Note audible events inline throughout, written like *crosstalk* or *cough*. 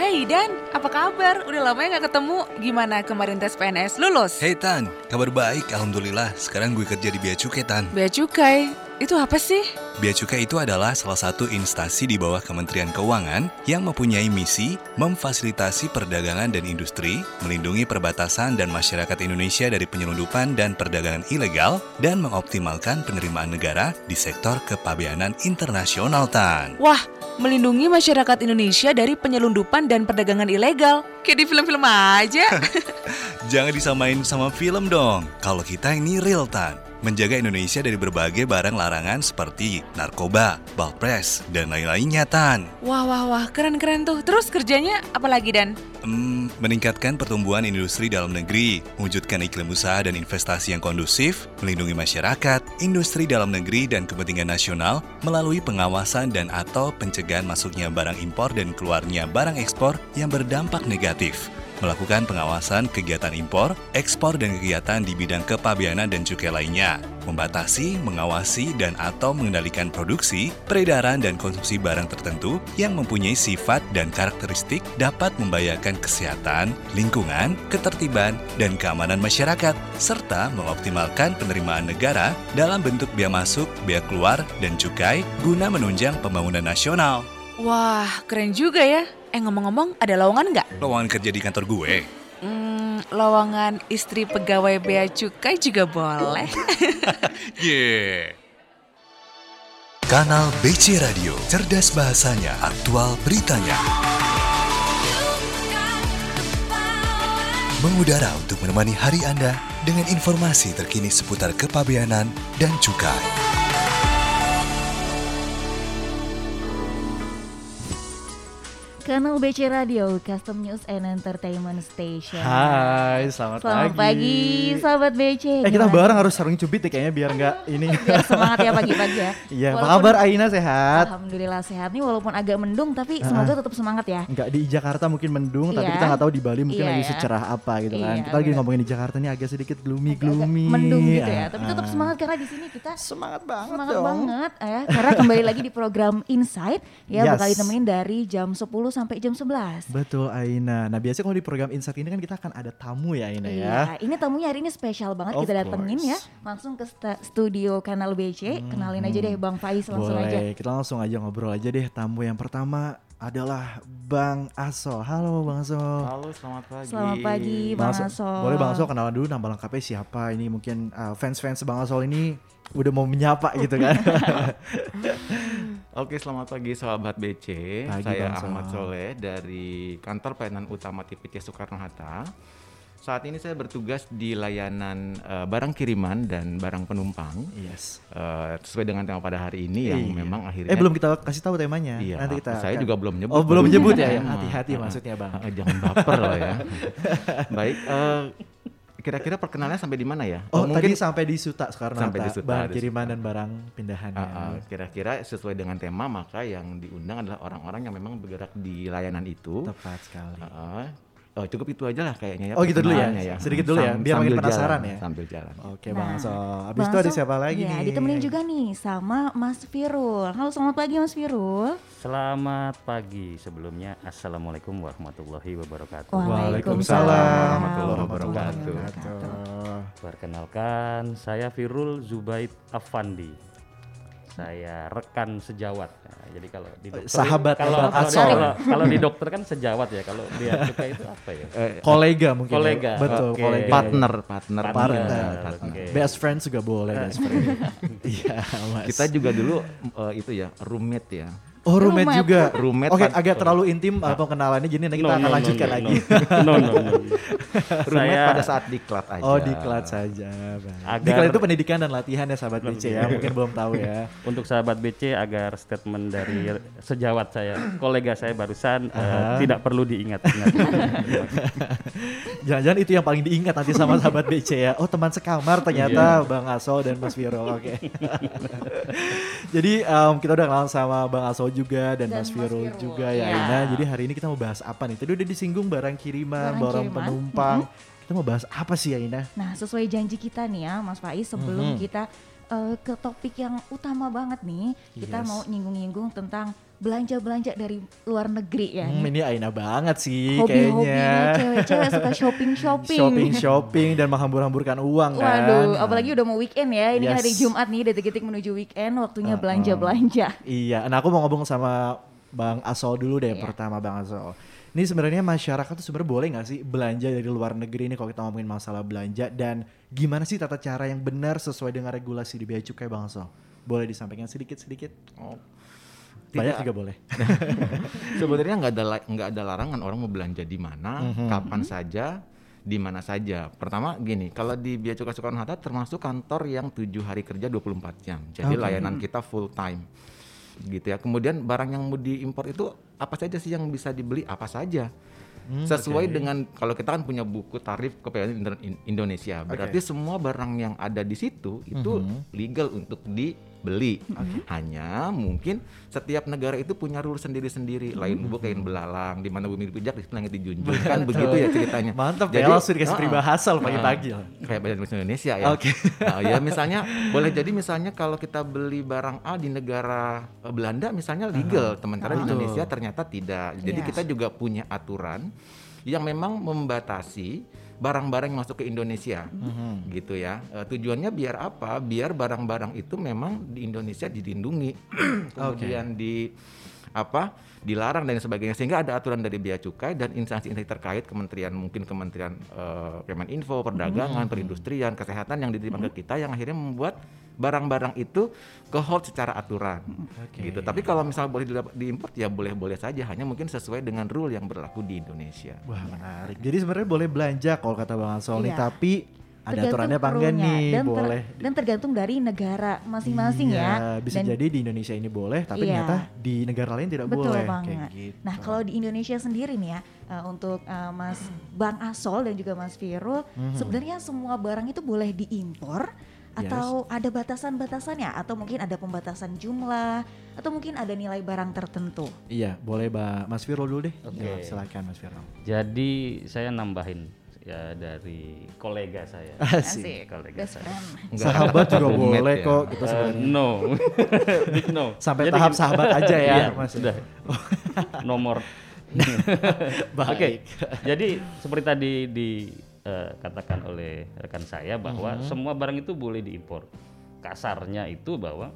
Hey Dan, apa kabar? Udah lama ya gak ketemu. Gimana kemarin tes PNS? Lulus? Hey Tan, kabar baik Alhamdulillah. Sekarang gue kerja di Bea Cukai Tan. Bea Cukai? Itu apa sih? Bea Cukai itu adalah salah satu instansi di bawah Kementerian Keuangan yang mempunyai misi memfasilitasi perdagangan dan industri, melindungi perbatasan dan masyarakat Indonesia dari penyelundupan dan perdagangan ilegal, dan mengoptimalkan penerimaan negara di sektor kepabeanan internasional Tan. Wah, melindungi masyarakat Indonesia dari penyelundupan dan perdagangan ilegal. Kayak di film-film aja. *laughs* Jangan disamain sama film dong. Kalau kita ini real Tan. Menjaga Indonesia dari berbagai barang larangan seperti narkoba, balpres, dan lain-lainnya Tan. wah, wah, wah, keren-keren tuh. Terus kerjanya apa lagi Dan? Hmm, meningkatkan pertumbuhan industri dalam negeri, mewujudkan iklim usaha dan investasi yang kondusif, melindungi masyarakat, industri dalam negeri dan kepentingan nasional melalui pengawasan dan atau pencegahan masuknya barang impor dan keluarnya barang ekspor yang berdampak negatif melakukan pengawasan kegiatan impor, ekspor dan kegiatan di bidang kepabeanan dan cukai lainnya, membatasi, mengawasi dan atau mengendalikan produksi, peredaran dan konsumsi barang tertentu yang mempunyai sifat dan karakteristik dapat membahayakan kesehatan, lingkungan, ketertiban, dan keamanan masyarakat, serta mengoptimalkan penerimaan negara dalam bentuk bea masuk, bea keluar, dan cukai guna menunjang pembangunan nasional. Wah, keren juga ya. Eh ngomong-ngomong, ada lowongan nggak? Lowongan kerja di kantor gue. Hmm, lowongan istri pegawai Bea Cukai juga boleh. *laughs* Yeah. Kanal BC Radio, cerdas bahasanya, aktual beritanya. Mengudara untuk menemani hari Anda dengan informasi terkini seputar kepabeanan dan cukai. Kanal BC Radio, Custom News and Entertainment Station. Hai, selamat, Selamat pagi, sahabat BC. Eh kita bareng harus sarung cubit ya kayaknya biar nggak ini. *laughs* Biar semangat ya pagi-pagi ya. Iya, apa kabar Aina sehat? Alhamdulillah sehat nih walaupun agak mendung tapi semoga tetap semangat ya. Enggak di Jakarta mungkin mendung, tapi Iya. kita nggak tahu di Bali mungkin Iya lagi ya. secerah apa gitu kan. Iya, kita lagi ngomongin di Jakarta nih agak sedikit gloomy Agak-agak gloomy. Mendung gitu ya, tapi tetap semangat karena di sini kita Semangat banget semangat dong. banget ya. Karena kembali lagi di program Insight ya Yes. bakal ditemenin dari jam 10 sampai jam 11. Betul Aina. Nah biasanya kalau di program Insight ini kan kita akan ada tamu ya Aina ya. Iya, ini tamunya hari ini spesial banget Of kita datengin ya. course. Hmm. Langsung ke studio Kanal BC. Kenalin aja deh Bang Faiz langsung Boleh, aja. kita langsung aja ngobrol aja deh. Tamu yang pertama adalah Bang Aso. Halo Bang Aso. Halo, selamat pagi. Selamat pagi Bang Aso. Boleh Bang Aso kenalan dulu nama lengkapnya siapa? Ini mungkin uh, fans-fans Bang Aso ini udah mau menyapa gitu kan. *laughs* Oke, selamat pagi sahabat BC. Pagi, Saya Bang Sol. Ahmad Soleh dari Kantor Pelayanan Utama TPC Soekarno-Hatta. Saat ini saya bertugas di layanan eh, barang kiriman dan barang penumpang. yes. Eh, sesuai dengan tema pada hari ini yang Iya. memang akhirnya Eh belum kita kasih tahu temanya. Iya, Nanti kita saya akan- juga belum nyebut. Oh, belum nyebut ya. tema. Hati-hati Ah, maksudnya, Bang. *laughs* jangan baper loh ya. *laughs* Baik, eh, kira-kira perkenalannya sampai di mana ya? Oh, tadi mungkin sampai di Suta Soekarno Sampai di Suta, barang di kiriman dan barang pindahan. Ah, ya. ah, kira-kira sesuai dengan tema maka yang diundang adalah orang-orang yang memang bergerak di layanan itu. Tepat sekali. Ah. Oh, cukup itu aja lah kayaknya ya. Oh, gitu dulu ya? perkenalannya Sedikit dulu ya, biar makin penasaran jalan, ya. Sambil jalan. Oke, Bang Nah, Aso. Habis itu Bang ada siapa lagi ya, nih? ditemenin juga nih sama Mas Firul. Halo selamat pagi Mas Firul. Selamat pagi sebelumnya Assalamualaikum warahmatullahi wabarakatuh Waalaikumsalam warahmatullahi wabarakatuh. Perkenalkan saya Firul Zubaid Afandi saya rekan sejawat Nah, jadi kalau di dokter sahabat kalau, Bang kalau, kalau, kalau di dokter kan sejawat ya kalau dia suka itu apa ya Eh, Kolega mungkin. ya. Kolega, Betul, oke. kolega. partner, partner, Partner, partner. oke. Best friends juga boleh best friend. *laughs* Iya, Mas. Kita juga dulu eh, itu ya roommate ya. Oh, roommate Roommate. juga. Roommate Oke, kan- agak terlalu intim uh, pengenalannya jadi nanti kita No, akan no, lanjutkan no, lagi. *laughs* no, no, no, no. Roommate saya pada saat diklat aja. Oh, diklat saja. Agar- Diklat itu pendidikan dan latihan ya sahabat BC ya. Mungkin belum tahu ya. *laughs* untuk sahabat BC agar statement dari sejawat saya kolega saya barusan eh, tidak perlu diingat-ingat *laughs* Jangan-jangan itu yang paling diingat nanti sama sahabat BC ya. Oh, teman sekamar ternyata Bang Aso dan Mas Viro. Oke. Jadi em, kita udah kenal sama Bang Aso juga dan, Dan Mas Viro, juga ya Aina. Jadi hari ini kita mau bahas apa nih? Tadi udah disinggung barang kiriman, Barang barang, kiriman, penumpang. Kita mau bahas apa sih Aina? Nah sesuai janji kita nih ya Mas Faiz sebelum Mhm. kita eh, ke topik yang utama banget nih kita Yes. mau nyinggung-nyinggung tentang belanja-belanja dari luar negeri ya. Hmm, ini Aina banget sih Hobi-hobinya kayaknya. cewek-cewek suka shopping-shopping. Shopping shopping dan menghambur-hamburkan uang kan. Waduh, apalagi udah mau weekend ya. Ini Yes. hari Jumat nih, detik-detik menuju weekend, waktunya Uh-uh. belanja-belanja. Iya, nah aku mau ngomong sama Bang Asol dulu deh Iya. pertama Bang Asol. Ini sebenarnya masyarakat tuh sebenarnya boleh nggak sih belanja dari luar negeri ini kalau kita ngomongin masalah belanja dan gimana sih tata cara yang benar sesuai dengan regulasi di Bea Cukai Bang Asol? Boleh disampaikan sedikit-sedikit? Oh. Banyak Tidak. juga boleh. *laughs* Sebenarnya nggak ada nggak ada larangan orang mau belanja di mana, Mhm. kapan saja, di mana saja. Pertama gini, kalau di Bea Cukai Soekarno Hatta termasuk kantor yang tujuh hari kerja 24 jam. Jadi Oke. layanan kita full time. Gitu ya. Kemudian barang yang mau diimpor itu apa saja sih yang bisa dibeli? Apa saja? Hmm, Sesuai oke. dengan kalau kita kan punya buku tarif In- Indonesia. Berarti semua barang yang ada di situ itu Mhm. legal untuk dibeli. Hanya mungkin setiap negara itu punya rule sendiri-sendiri. Lain bubuk kain belalang, di mana bumi dipijak, di langit dijunjung. kan begitu ya ceritanya. *laughs* Mantap Jadi, ya, langsung dikasih uh-uh. peribahasa loh pagi-pagi. Uh, kayak bahasa Indonesia Indonesia ya. Oke. Nah, ya misalnya boleh jadi misalnya kalau kita beli barang A di negara eh, Belanda misalnya legal, sementara di Betul. Indonesia ternyata tidak. Jadi Iya. kita juga punya aturan yang memang membatasi barang-barang yang masuk ke Indonesia, Mhm. gitu ya. Eh, tujuannya biar apa? Biar barang-barang itu memang di Indonesia dilindungi, *clears throat* kemudian di apa? dilarang dan sebagainya sehingga ada aturan dari bea cukai dan instansi-instansi terkait kementerian mungkin kementerian eh, Kemeninfo, perdagangan, perindustrian, kesehatan yang diterima ke kita yang akhirnya membuat barang-barang itu ke hold secara aturan Oke. gitu. Tapi kalau misal boleh diimport ya boleh-boleh saja hanya mungkin sesuai dengan rule yang berlaku di Indonesia. Wah menarik. Jadi sebenarnya boleh belanja kalau kata Bang Asol nih, Iya. tapi ada aturannya apa enggak nih? dan ter- boleh. dan tergantung dari negara masing-masing Iya, ya. Bisa Dan jadi di Indonesia ini boleh, tapi Iya. ternyata di negara lain tidak Betul boleh. banget. Kayak gitu. Nah kalau di Indonesia sendiri nih ya uh, untuk uh, Mas Bang Asol dan juga Mas Firul, Mhm. sebenarnya semua barang itu boleh diimpor atau ada batasan-batasannya atau mungkin ada pembatasan jumlah atau mungkin ada nilai barang tertentu. Iya, boleh Mbak Mas Firul dulu deh. Oke. Ya, silakan Mas Firul. Jadi saya nambahin ya dari kolega saya. *laughs* Asik. Kolega Best saya. Enggak. Sahabat juga *laughs* boleh ya. kok kita Eh, sebenarnya. no, *laughs* Big no. Sampai Jadi tahap gini- sahabat aja ya, Iya, Mas. Sudah. Nomor. Baik. Oke. Jadi seperti tadi dikatakan oleh rekan saya bahwa Mhm. semua barang itu boleh diimpor. Kasarnya itu bahwa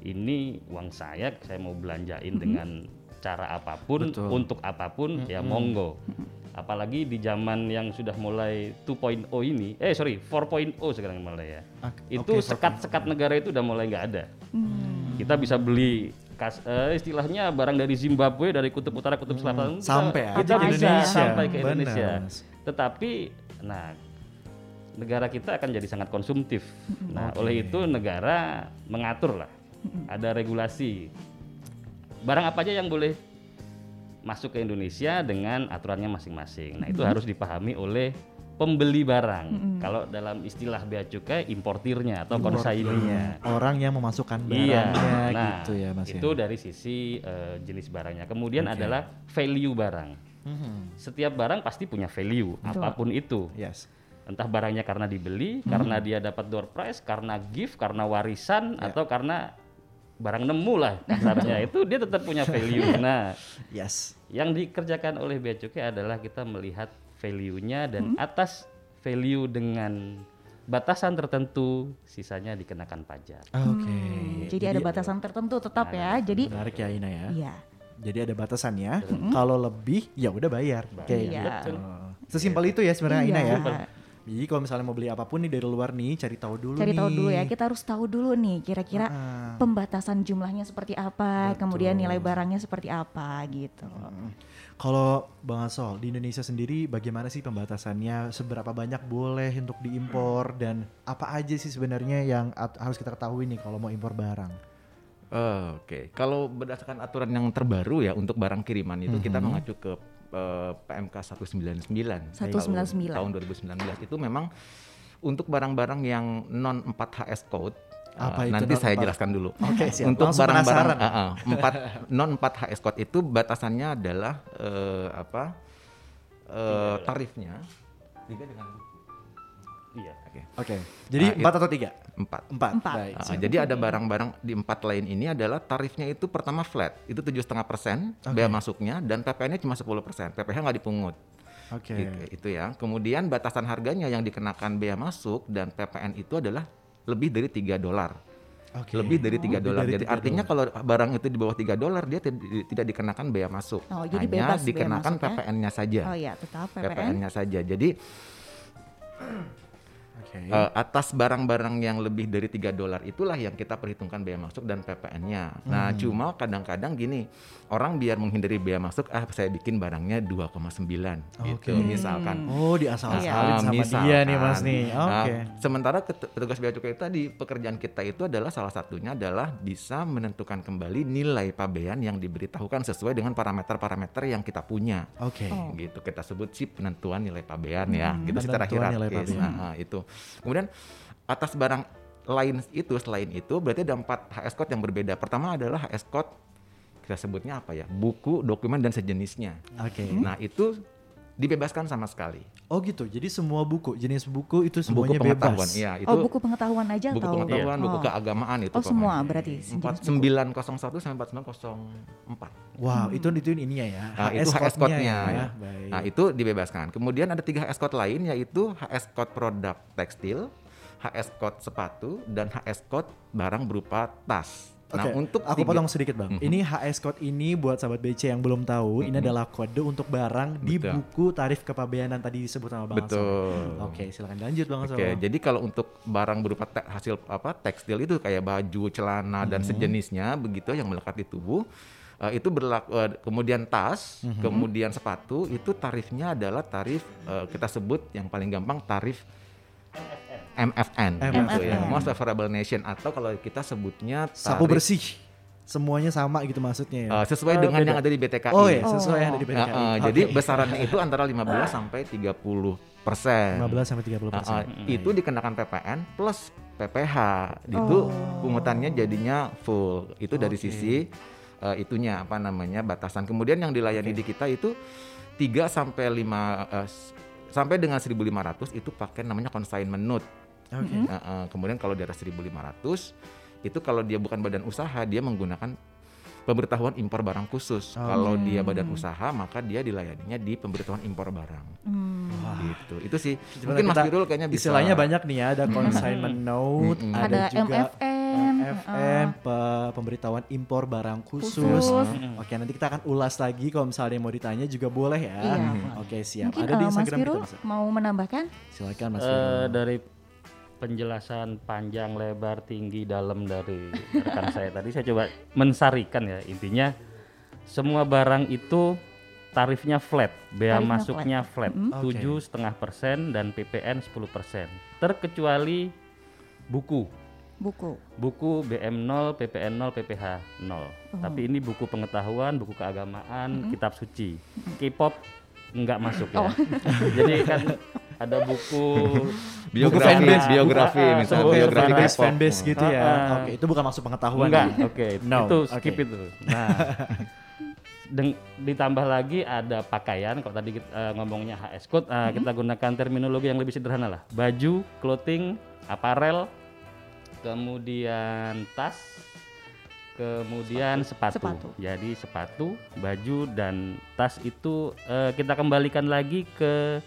ini uang saya, saya mau belanjain dengan cara apa pun, Betul. untuk apa pun, ya monggo. Apalagi di zaman yang sudah mulai 2.0 ini, eh sorry 4.0 sekarang mulai ya. Ak- Itu oke, sekat-sekat negara itu udah mulai nggak ada. Kita bisa beli kas, eh, istilahnya barang dari Zimbabwe, dari kutub utara, kutub selatan, kita- Sampai kita, di bisa Indonesia. sampai ke Benar, Indonesia. Mas. Tetapi, nah negara kita akan jadi sangat konsumtif. Nah, oleh itu negara mengatur lah, ada regulasi. Barang apa aja yang boleh masuk ke Indonesia dengan aturannya masing-masing. Nah, itu harus dipahami oleh pembeli barang. Kalau dalam istilah bea cukai, importirnya atau konsaininya. Orang yang memasukkan Iya, barangnya nah gitu ya Mas itu ya. dari sisi eh, jenis barangnya. Kemudian Oke. adalah value barang. Mhm. Setiap barang pasti punya value, Betul. apa pun itu. Yes. Entah barangnya karena dibeli, Hmm. karena dia dapat door prize, karena gift, karena warisan, Ya. atau karena barang nemu lah *laughs* kasarnya. itu dia tetap punya value. *laughs* Nah, Yes. yang dikerjakan oleh bea cukai adalah kita melihat value-nya dan Hmm. atas value dengan batasan tertentu, sisanya dikenakan pajak. Oke. Hmm, jadi, ada batasan tertentu tetap ya. Jadi menarik ya Ina ya. iya. Jadi ada batasannya. Kalau lebih ya udah bayar. Kayak Iya. gitu. Sesimpel itu ya sebenarnya Ina ya. Iya. Jadi kalau misalnya mau beli apa pun nih dari luar nih, cari tahu dulu Cari nih. tahu dulu ya. Kita harus tahu dulu nih kira-kira Ah. pembatasan jumlahnya seperti apa, Betul. kemudian nilai barangnya seperti apa gitu. Hmm. Kalau Bang Asol di Indonesia sendiri bagaimana sih pembatasannya? Seberapa banyak boleh untuk diimpor dan apa aja sih sebenarnya yang at- harus kita ketahui nih kalau mau impor barang? Oh, Oke, kalau berdasarkan aturan yang terbaru ya untuk barang kiriman itu kita mengacu ke eh, PMK 199 199. tahun 2019 itu memang untuk barang-barang yang non 4 HS code Apa eh, itu nanti saya 4? jelaskan dulu. Oke, siap. Untuk barang-barang ah, ah, empat non 4 HS code itu batasannya adalah eh, apa? eh, tarifnya tiga dengan Iya. Oke. Oke. Jadi Ah, empat atau tiga? Empat. Empat. Empat. Baik. Siap. jadi ada barang-barang di empat lain ini adalah tarifnya itu pertama flat, itu tujuh setengah persen bea masuknya dan PPN-nya cuma 10 persen, PPh nggak dipungut. Oke. Gitu, itu ya. Kemudian batasan harganya yang dikenakan bea masuk dan PPN itu adalah lebih dari 3 dolar. Oke. Lebih dari 3 Lebih dolar. Jadi 3 artinya kalau barang itu di bawah 3 dolar dia tid- tidak dikenakan bea masuk. Oh, jadi Hanya bebas dikenakan masuk ya? PPN-nya saja. Oh iya, tetap PPN. PPN-nya saja. Jadi Oke. Eh, atas barang-barang yang lebih dari 3 dolar itulah yang kita perhitungkan bea masuk dan PPN-nya. Nah, Hmm. cuma kadang-kadang gini, orang biar menghindari bea masuk, ah saya bikin barangnya 2,9 gitu Oke. misalkan. Oh, diasal-asalin Ah, sama misalkan. dia nih Mas nih. Nah, Oke. sementara ket- petugas bea cukai tadi pekerjaan kita itu adalah salah satunya adalah bisa menentukan kembali nilai pabean yang diberitahukan sesuai dengan parameter-parameter yang kita punya. Oke. Oh. gitu kita sebut sih penentuan nilai pabean ya gitu secara Penentuan nilai hierarkis. Nah, ah, itu kemudian atas barang lain itu selain itu berarti ada empat HS code yang berbeda pertama adalah HS code kita sebutnya apa ya buku dokumen dan sejenisnya Oke. nah itu dibebaskan sama sekali Oh gitu. Jadi semua buku, jenis buku itu buku semuanya pengetahuan bebas. ya itu oh, buku pengetahuan aja buku atau pengetahuan buku Oh. keagamaan itu Oh, semua pokoknya. berarti buku. sembilan satu sampai empat sembilan empat Wow, itu itu ininya ya. Nah, itu HS code-nya. ya. Baik. Nah, itu dibebaskan. Kemudian ada tiga HS code lain yaitu HS code produk tekstil, HS code sepatu, dan HS code barang berupa tas. Nah, Oke, untuk aku tiga- potong sedikit bang. Mhm. Ini HS code ini buat sahabat BC yang belum tahu, ini adalah kode untuk barang di Betul. buku tarif kepabeanan tadi disebut sama bang. Betul. Oke, silakan lanjut bang. Oke, jadi kalau untuk barang berupa te- hasil apa tekstil itu kayak baju, celana dan sejenisnya begitu yang melekat di tubuh eh, itu berlaku eh, kemudian tas, kemudian sepatu itu tarifnya adalah tarif eh, kita sebut yang paling gampang tarif MFN, gitu ya, MFN. Most Favorable Nation atau kalau kita sebutnya Sapu tarif, bersih, semuanya sama gitu maksudnya ya. eh, sesuai dengan yang ada di BTKI. oh ya, Oh. sesuai yang ada di Eh, PDKI. eh, Jadi besarannya itu antara 15 sampai 30 persen. 15 sampai 30 Ah, ah, itu dikenakan PPN plus PPH itu Oh. pungutannya jadinya full itu dari sisi eh, itunya apa namanya batasan kemudian yang dilayani di kita itu 3 sampai 5 eh, s- sampai dengan 1500 itu pakai namanya consignment note Oke. Eh, eh, kemudian kalau di atas 1500 itu kalau dia bukan badan usaha dia menggunakan pemberitahuan impor barang khusus Oh. kalau dia badan usaha maka dia dilayaninya di pemberitahuan impor barang Hmm. gitu itu sih Coba mungkin Mas kita- Firul kayaknya bisa Istilahnya banyak nih ya, ada consignment note, Mm-mm. ada, Ada juga MFN, MFN, pe- pemberitahuan impor barang khusus. Khusus. Oke, nanti kita akan ulas lagi kalau misalnya mau ditanya juga boleh ya. Iya. Oke, siap. Mungkin ada di eh, Mas Instagram Firul kita. Mas. mau menambahkan? Silakan Mas Eh, Firul. dari penjelasan panjang lebar tinggi dalam dari rekan saya tadi. Saya coba mensarikan ya. Intinya semua barang itu tarifnya flat. Bea Tarifnya masuknya flat. Oke. tujuh setengah persen dan PPN 10 persen. Terkecuali buku. Buku. buku BM 0 PPN 0 PPH 0 tapi ini buku pengetahuan buku keagamaan kitab suci. K-pop nggak masuk ya *laughs* jadi kan ada buku biografi fanbase. biografi Ah, ah, misalnya sebuah biografi fanbase, fanbase gitu ya. Ah, ah. Oke, itu bukan masuk pengetahuan. Enggak, ya? oke. No, itu skip itu. Nah, deng- ditambah lagi ada pakaian. Kalau tadi kita eh, ngomongnya HS code, eh, kita gunakan terminologi yang lebih sederhana lah. Baju, clothing, aparel, kemudian tas, kemudian sepatu. Sepatu. Jadi sepatu, baju dan tas itu eh, kita kembalikan lagi ke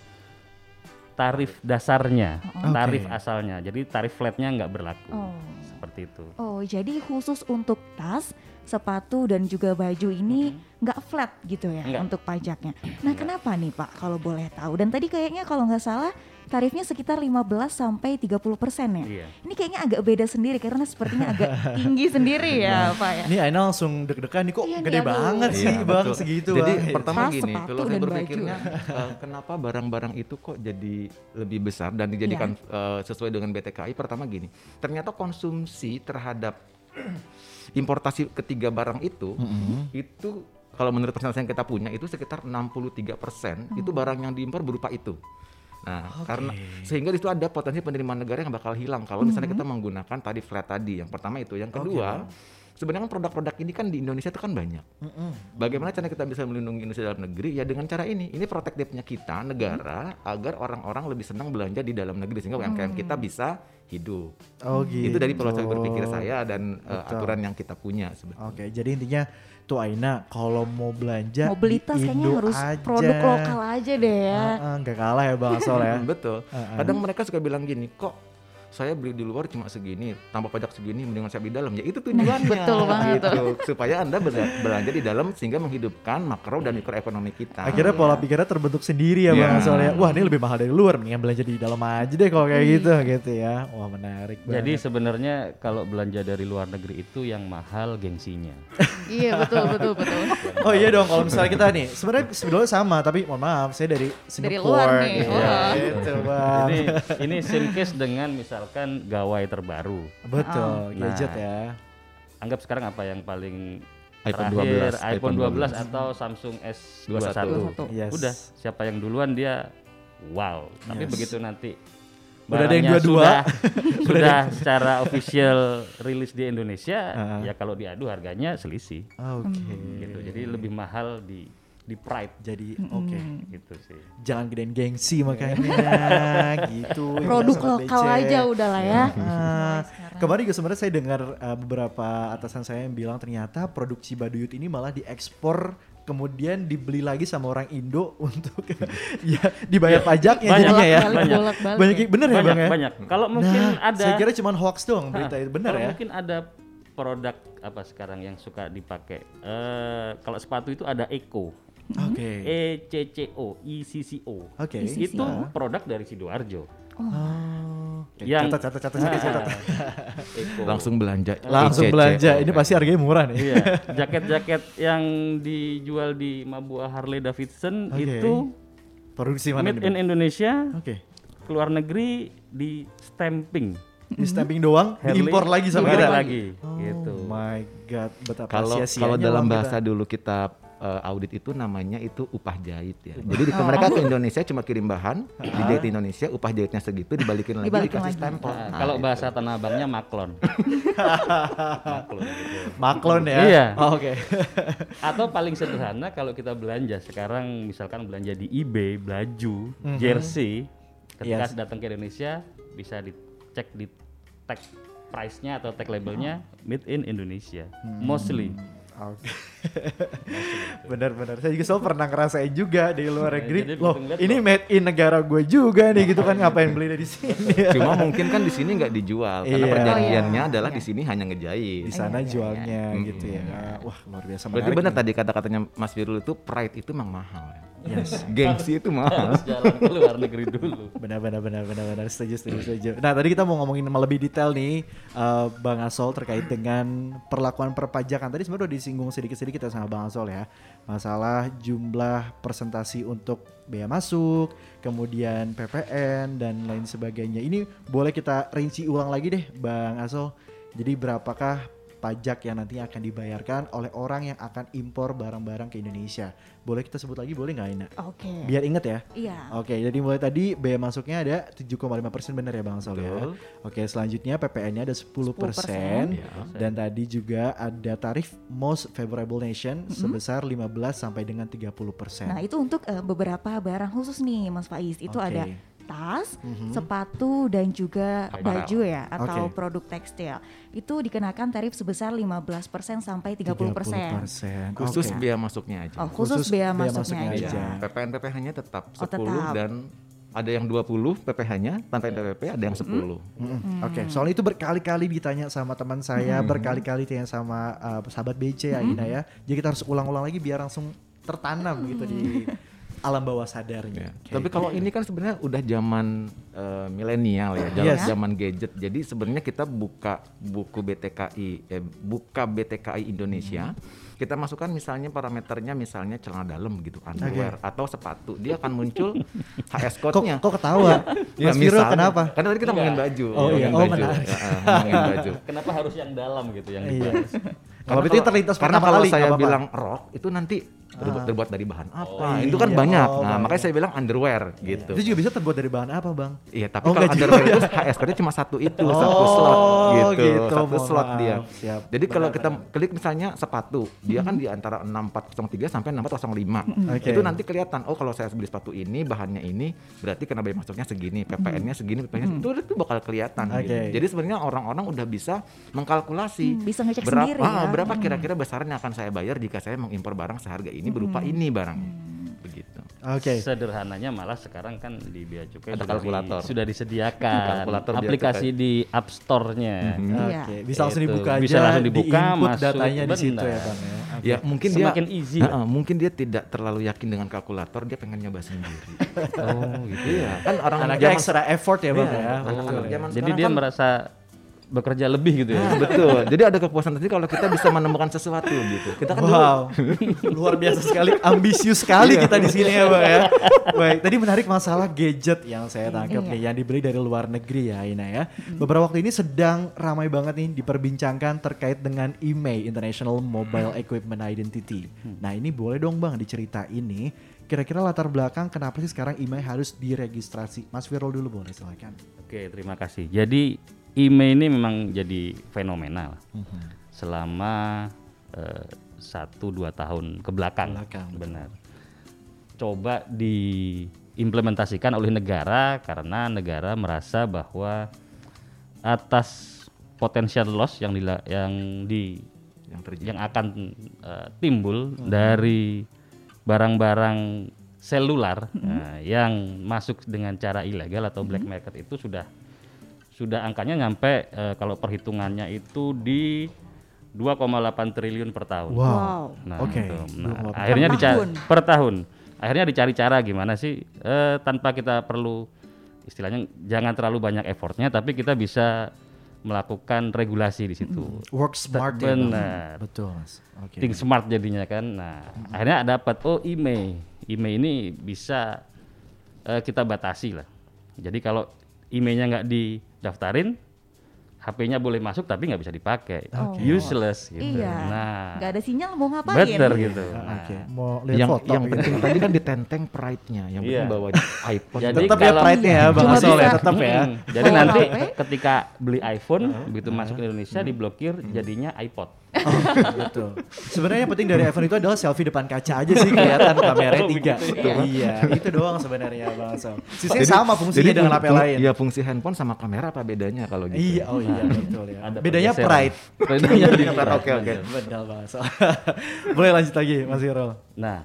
tarif dasarnya, Oh. tarif Oke. asalnya. Jadi tarif flatnya nggak berlaku. Oh. Seperti itu. Oh, jadi khusus untuk tas, sepatu dan juga baju ini nggak flat gitu ya Nggak. untuk pajaknya. Nah, kenapa nih Pak kalau boleh tahu? Dan tadi kayaknya kalau nggak salah tarifnya sekitar 15 sampai 30 persen ya. Iya. Ini kayaknya agak beda sendiri karena sepertinya agak tinggi sendiri ya Pak ya. Ini Aina langsung deg-degan nih kok Iya nih, gede aduh. banget sih Iya, bang betul. segitu Jadi bang. pertama Tas, gini, kalau saya berpikirnya eh, kenapa barang-barang itu kok jadi lebih besar dan dijadikan eh, sesuai dengan BTKI? Pertama gini, ternyata konsumsi terhadap importasi ketiga barang itu itu kalau menurut persentase yang kita punya itu sekitar 63% itu barang yang diimpor berupa itu. Nah, karena sehingga di situ ada potensi penerimaan negara yang bakal hilang kalau misalnya kita menggunakan tadi flat tadi. Yang pertama itu, yang kedua, sebenarnya kan produk-produk ini kan di Indonesia itu kan banyak. Bagaimana cara kita bisa melindungi industri dalam negeri? Ya dengan cara ini. Ini protektifnya kita negara agar orang-orang lebih senang belanja di dalam negeri sehingga UMKM kita bisa hidup. Oh gitu. Itu dari filosofi berpikir saya dan uh, Betul. aturan yang kita punya sebetulnya. Oke, jadi intinya tuh Aina kalau mau belanja Mobilitas di kayaknya Indo harus aja. produk lokal aja deh ya. Heeh, nggak kalah ya Bang Sol ya. *laughs* Betul. Kadang mereka suka bilang gini, kok saya beli di luar cuma segini, tambah pajak segini, mendingan saya beli di dalam. Ya itu *laughs* tujuannya. Betul banget gitu. Supaya Anda bela- belanja di dalam sehingga menghidupkan makro dan mikroekonomi kita. Akhirnya pola pikirnya terbentuk sendiri ya Bang Iya. Sol ya. Wah, ini lebih mahal dari luar, mendingan belanja di dalam aja deh kalau kayak Iya. gitu gitu ya. Wah, menarik banget. Jadi sebenarnya kalau belanja dari luar negeri itu yang mahal gengsinya. *laughs* iya betul betul betul. Oh iya dong, kalau misalnya kita nih, sebenarnya sebetulnya sama, tapi mohon maaf, saya dari Singapura. luar nih, gitu. wah. Gitu, Bang. Ini ini same case dengan misalkan gawai terbaru. Betul, Nah. gadget ya. Anggap sekarang apa yang paling iPhone terakhir, 12, iPhone iPhone 12 atau Samsung S21. 21. Yes. Udah, siapa yang duluan dia wow. Tapi Yes. begitu nanti Udah ada yang dua-dua. Sudah, *laughs* sudah secara official rilis di Indonesia, Ah. ya kalau diadu harganya selisih. Oke. Gitu. Jadi lebih mahal di di pride Jadi oke. gitu sih. Jangan gedein gengsi makanya *laughs* gitu. ya, Produk lokal BC. aja udah lah ya. Ah, kemarin juga sebenarnya saya dengar uh, beberapa atasan saya yang bilang ternyata produksi Baduyut ini malah diekspor kemudian dibeli lagi sama orang Indo *laughs* untuk *laughs* ya dibayar pajaknya Banyak, jadinya ya. Banyak. bolak-balik Banyak ya. bener ya banyak, Bang ya? banyak. Kalau mungkin Nah, ada Saya kira cuma hoax doang berita itu benar kalau ya. mungkin ada produk apa sekarang yang suka dipakai. Eh kalau sepatu itu ada Eco. Oke. E C C O I C C O. Oke. Itu Nah. produk dari sidoarjo. Oh. Yang- catat catat catat catat, catat. *laughs* Langsung belanja. Langsung ICC. belanja. Ini pasti harganya murah nih. Iya, *laughs* jaket-jaket yang dijual di Mabua Harley Davidson Oke. itu Produksi mana made in Indonesia, Oke. keluar negeri di stamping. Di stamping doang, Harley, diimpor lagi sama kita. lagi, Oh gitu. my god, betapa Kalau kalau dalam bahasa kita. dulu kita uh, audit itu namanya itu upah jahit ya. Jadi di, mereka ke Indonesia cuma kirim bahan, dijahit di Indonesia, upah jahitnya segitu dibalikin lagi Dibalikin dikasih lagi. stempel. Nah, Nah, kalau itu. bahasa Tanah Abangnya maklon. *laughs* maklon gitu. Maklon ya. Iya. Oh, Oke. *laughs* Atau paling sederhana kalau kita belanja sekarang misalkan belanja di eBay, baju, jersey, ketika Yes. datang ke Indonesia bisa dicek di tag price-nya atau tag labelnya made in Indonesia. Mostly. Oke. *laughs* Benar-benar. Saya juga selalu pernah ngerasain juga di luar Nah, negeri. jadi Loh, ini loh. made in negara gue juga nih gitu kan *laughs* ngapain beli dari sini. *laughs* Cuma mungkin kan di sini nggak dijual karena Iya. perjanjiannya Oh, iya. adalah Iya. di sini hanya ngejahit. Di sana Iya, iya, jualnya gitu ya. Wah, luar biasa Berarti menarik benar tadi kata-katanya Mas Firul itu pride itu memang mahal. ya. Yes. Gengsi itu mahal. Harus jalan ke luar negeri dulu. Benar benar benar benar benar setuju setuju setuju. Nah, tadi kita mau ngomongin lebih detail nih eh, Bang Asol terkait dengan perlakuan perpajakan. Tadi sebenarnya udah disinggung sedikit-sedikit ya sama Bang Asol ya. Masalah jumlah presentasi untuk bea masuk, kemudian PPN dan lain sebagainya. Ini boleh kita rinci ulang lagi deh Bang Asol. Jadi berapakah pajak yang nantinya akan dibayarkan oleh orang yang akan impor barang-barang ke Indonesia? Boleh kita sebut lagi boleh nggak Ina? Oke. Biar inget ya. Iya. Oke, jadi mulai tadi bea masuknya ada 7,5 persen benar ya Bang Sol ya. Betul. Oke, selanjutnya PPN-nya ada 10 persen. Dan tadi juga ada tarif most favorable nation sebesar 15 sampai dengan 30 persen. Nah itu untuk eh, beberapa barang khusus nih Mas Faiz. Itu Oke. ada tas, sepatu dan juga Apparel. baju ya atau Oke. produk tekstil. Itu dikenakan tarif sebesar 15% sampai 30%. 30%. Khusus Oke. bea masuknya aja. Oh, khusus, Khusus bea bea masuknya, masuknya aja. aja. PPN PPh-nya tetap 10 Oh, tetap. dan ada yang 20 PPh-nya tanpa PPP ada yang 10. Mm-mm. Oke, soalnya itu berkali-kali ditanya sama teman saya, berkali-kali ditanya sama uh, sahabat BC ya Ina ya. Jadi kita harus ulang-ulang lagi biar langsung tertanam gitu di alam bawah sadarnya. Ya. Oke. Tapi kalau ini kan sebenarnya udah zaman eh, milenial ya, zaman Yes. zaman gadget. Jadi sebenarnya kita buka buku BTKI, eh, buka BTKI Indonesia. Kita masukkan misalnya parameternya misalnya celana dalam gitu, underwear atau sepatu. Dia akan muncul *laughs* HS Kok, code-nya. kok ketawa? Ya, Mas Viro misalnya. kenapa? Karena tadi kita ngomongin baju. Oh iya, oh baju. menarik. Ya, baju. *laughs* Kenapa harus yang dalam gitu yang Iya. dibahas? Kalau itu terlintas karena pertama kalau kali, saya bilang rock itu nanti terbuat, terbuat dari bahan apa? Oh, itu kan iya. banyak. Oh, nah, makanya saya bilang underwear gitu. Itu juga bisa terbuat dari bahan apa, Bang? Iya, tapi Oh, kalau underwear juga itu HS code cuma satu itu, Oh, satu slot gitu, gitu, satu mohon slot maaf. dia. Siap. Jadi kalau Benar, kita klik misalnya sepatu, dia kan di antara 6403 sampai 6405. Oke. Itu nanti kelihatan, oh kalau saya beli sepatu ini bahannya ini, berarti kena biaya masuknya segini, PPN-nya segini, PPN-nya itu itu bakal kelihatan gitu. Oke. Jadi sebenarnya orang-orang udah bisa mengkalkulasi Hmm, bisa ngecek berapa sendiri ah, ya. berapa kira-kira besaran yang akan saya bayar jika saya mengimpor barang seharga ini berupa ini barangnya. Begitu. Oke. Sederhananya malah sekarang kan di bea cukai Ada sudah kalkulator. di- sudah disediakan *laughs* Kalkulator aplikasi di App Store-nya. Iya. Oke, bisa langsung dibuka aja, bisa langsung dibuka, di-input masuk, datanya di situ ya. Bang ya. Ya mungkin Semakin dia easy Heeh, mungkin dia tidak terlalu yakin dengan kalkulator, dia pengen nyoba sendiri. *laughs* Oh, gitu. Iya, kan orang Anaknya zaman extra effort ya, Bang Iya, ya. anak-anak zaman Jadi sekarang dia kan- merasa bekerja lebih gitu ya. Ah, betul. Jadi ada kepuasan tersendiri kalau kita bisa menemukan sesuatu gitu. Kita kan dulu- Wow, luar biasa sekali, ambisius sekali kita di sini ya bang ya. Baik, tadi menarik masalah gadget yang saya tangkap Iya. nih, yang dibeli dari luar negeri ya Ina ya. Beberapa waktu ini sedang ramai banget nih diperbincangkan terkait dengan IMEI International Mobile Equipment Identity. Nah ini boleh dong bang diceritain nih, kira-kira latar belakang kenapa sih sekarang IMEI harus diregistrasi? Mas Firul dulu boleh silakan. Oke, terima kasih. Jadi IMEI ini memang jadi fenomenal selama eh, satu dua tahun ke belakang. Benar. Coba diimplementasikan oleh negara karena negara merasa bahwa atas potensial loss yang dila- yang di yang terjadi. yang akan eh, timbul dari barang-barang selular eh, yang masuk dengan cara ilegal atau black market itu sudah sudah angkanya nyampe eh, kalau perhitungannya itu di 2,8 triliun per tahun. Wow, Nah, oke. itu. Nah, 2,8. akhirnya Per dicari tahun. per tahun. Akhirnya dicari cara gimana sih eh, tanpa kita perlu istilahnya jangan terlalu banyak effortnya, tapi kita bisa melakukan regulasi di situ. Work smart ya. Benar. Betul. Oke. Think smart jadinya kan. Nah, akhirnya dapat oh email. Email ini bisa eh, kita batasi lah. Jadi kalau emailnya nggak didaftarin, HP-nya boleh masuk tapi nggak bisa dipakai. Useless gitu. Iya. Nah, Nggak ada sinyal mau ngapain? better gitu. Oke, Nah, mau lihat yang foto yang gitu. penting *laughs* tadi kan ditenteng pride-nya, yang penting Iya. bawa iPhone. Jadi tetap ya pride-nya ya Bang Asol ya, tetap ya. Jadi nanti ketika beli iPhone begitu masuk ke Indonesia diblokir jadinya iPod. Oh, betul. Sebenarnya yang penting dari iPhone itu adalah selfie depan kaca aja sih kelihatan kameranya tiga. begitu ya. Iya, itu doang sebenarnya Bang Asol. Sisanya sama fungsinya dengan HP lain. Iya, fungsi handphone sama kamera apa bedanya kalau gitu? Iya, oh iya betul ya. Ada Bedanya pride. Bedanya di Oke, oke. Bener. Benar Bang Asol. *laughs* Boleh lanjut lagi Mas Irul. Nah,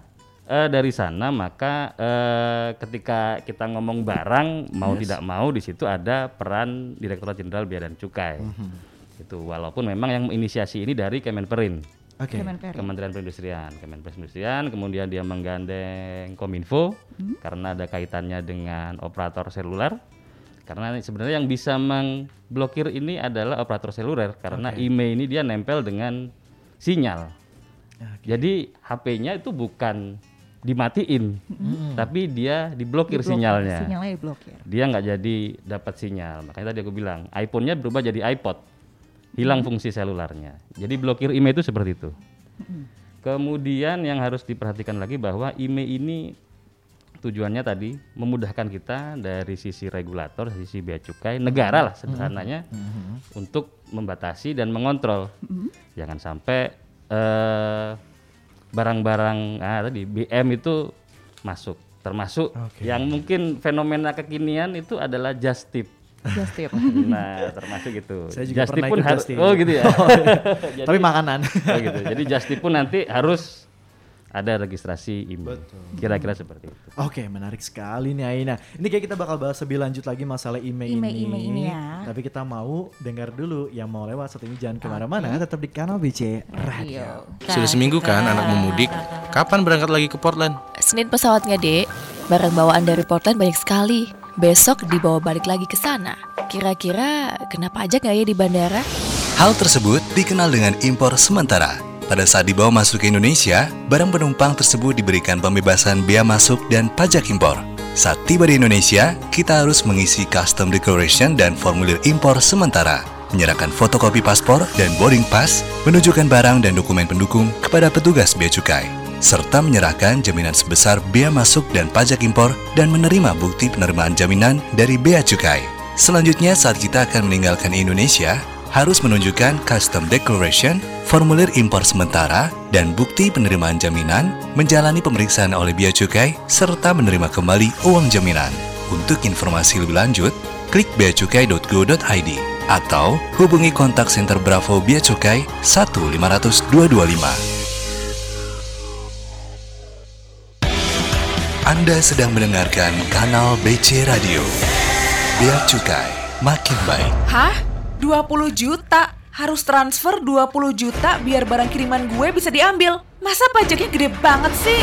eh, dari sana maka eh, ketika kita ngomong barang mau tidak mau di situ ada peran Direktorat Jenderal Bea dan Cukai. Itu walaupun memang yang menginisiasi ini dari Kemenperin, Oke. Kemenperin. Kementerian Perindustrian, Kemenperindustrian, kemudian dia menggandeng Kominfo karena ada kaitannya dengan operator seluler. Karena sebenarnya yang bisa mengblokir ini adalah operator seluler karena email ini dia nempel dengan sinyal. Jadi HP-nya itu bukan dimatiin, tapi dia diblokir, Diblokir, sinyalnya. Sinyalnya diblokir. Dia nggak jadi dapat sinyal. Makanya tadi aku bilang, iPhone-nya berubah jadi iPod, hilang fungsi selularnya. Jadi blokir email itu seperti itu. Kemudian yang harus diperhatikan lagi bahwa email ini tujuannya tadi memudahkan kita dari sisi regulator, sisi bea cukai, negara lah sederhananya untuk membatasi dan mengontrol. Jangan sampai eh, barang-barang ah, tadi BM itu masuk. Termasuk Oke. yang mungkin fenomena kekinian itu adalah just tip. Just tip. Nah, termasuk itu. Saya juga just pernah tip pun ikut harus. Oh gitu ya. *laughs* *laughs* Jadi- Tapi makanan. Oh gitu. Jadi just tip pun nanti harus ada registrasi email. Kira-kira seperti itu. Oke, menarik sekali nih Aina. Ini kayak kita bakal bahas lebih lanjut lagi masalah email, Email- ini. email ini ya. Tapi kita mau dengar dulu yang mau lewat saat ini jangan ke mana-mana, tetap di kanal BC Radio. Sudah seminggu kan anak memudik? Kapan berangkat lagi ke Portland? Senin pesawatnya, Dek. Barang bawaan dari Portland banyak sekali. Besok dibawa balik lagi ke sana. Kira-kira kenapa aja nggak ya di bandara? Hal tersebut dikenal dengan impor sementara. Pada saat dibawa masuk ke Indonesia, barang penumpang tersebut diberikan pembebasan bea masuk dan pajak impor. Saat tiba di Indonesia, kita harus mengisi custom declaration dan formulir impor sementara, menyerahkan fotokopi paspor dan boarding pass, menunjukkan barang dan dokumen pendukung kepada petugas bea cukai. Serta menyerahkan jaminan sebesar bea masuk dan pajak impor dan menerima bukti penerimaan jaminan dari bea cukai. Selanjutnya saat kita akan meninggalkan Indonesia, harus menunjukkan custom declaration, formulir impor sementara, dan bukti penerimaan jaminan, menjalani pemeriksaan oleh bea cukai, serta menerima kembali uang jaminan. Untuk informasi lebih lanjut, klik beacukai.go.id atau hubungi kontak center Bravo Bea Cukai 1500225. Anda sedang mendengarkan kanal BC Radio. Bea Cukai, makin baik. Hah? 20 juta? Harus transfer 20 juta biar barang kiriman gue bisa diambil. Masa pajaknya gede banget sih?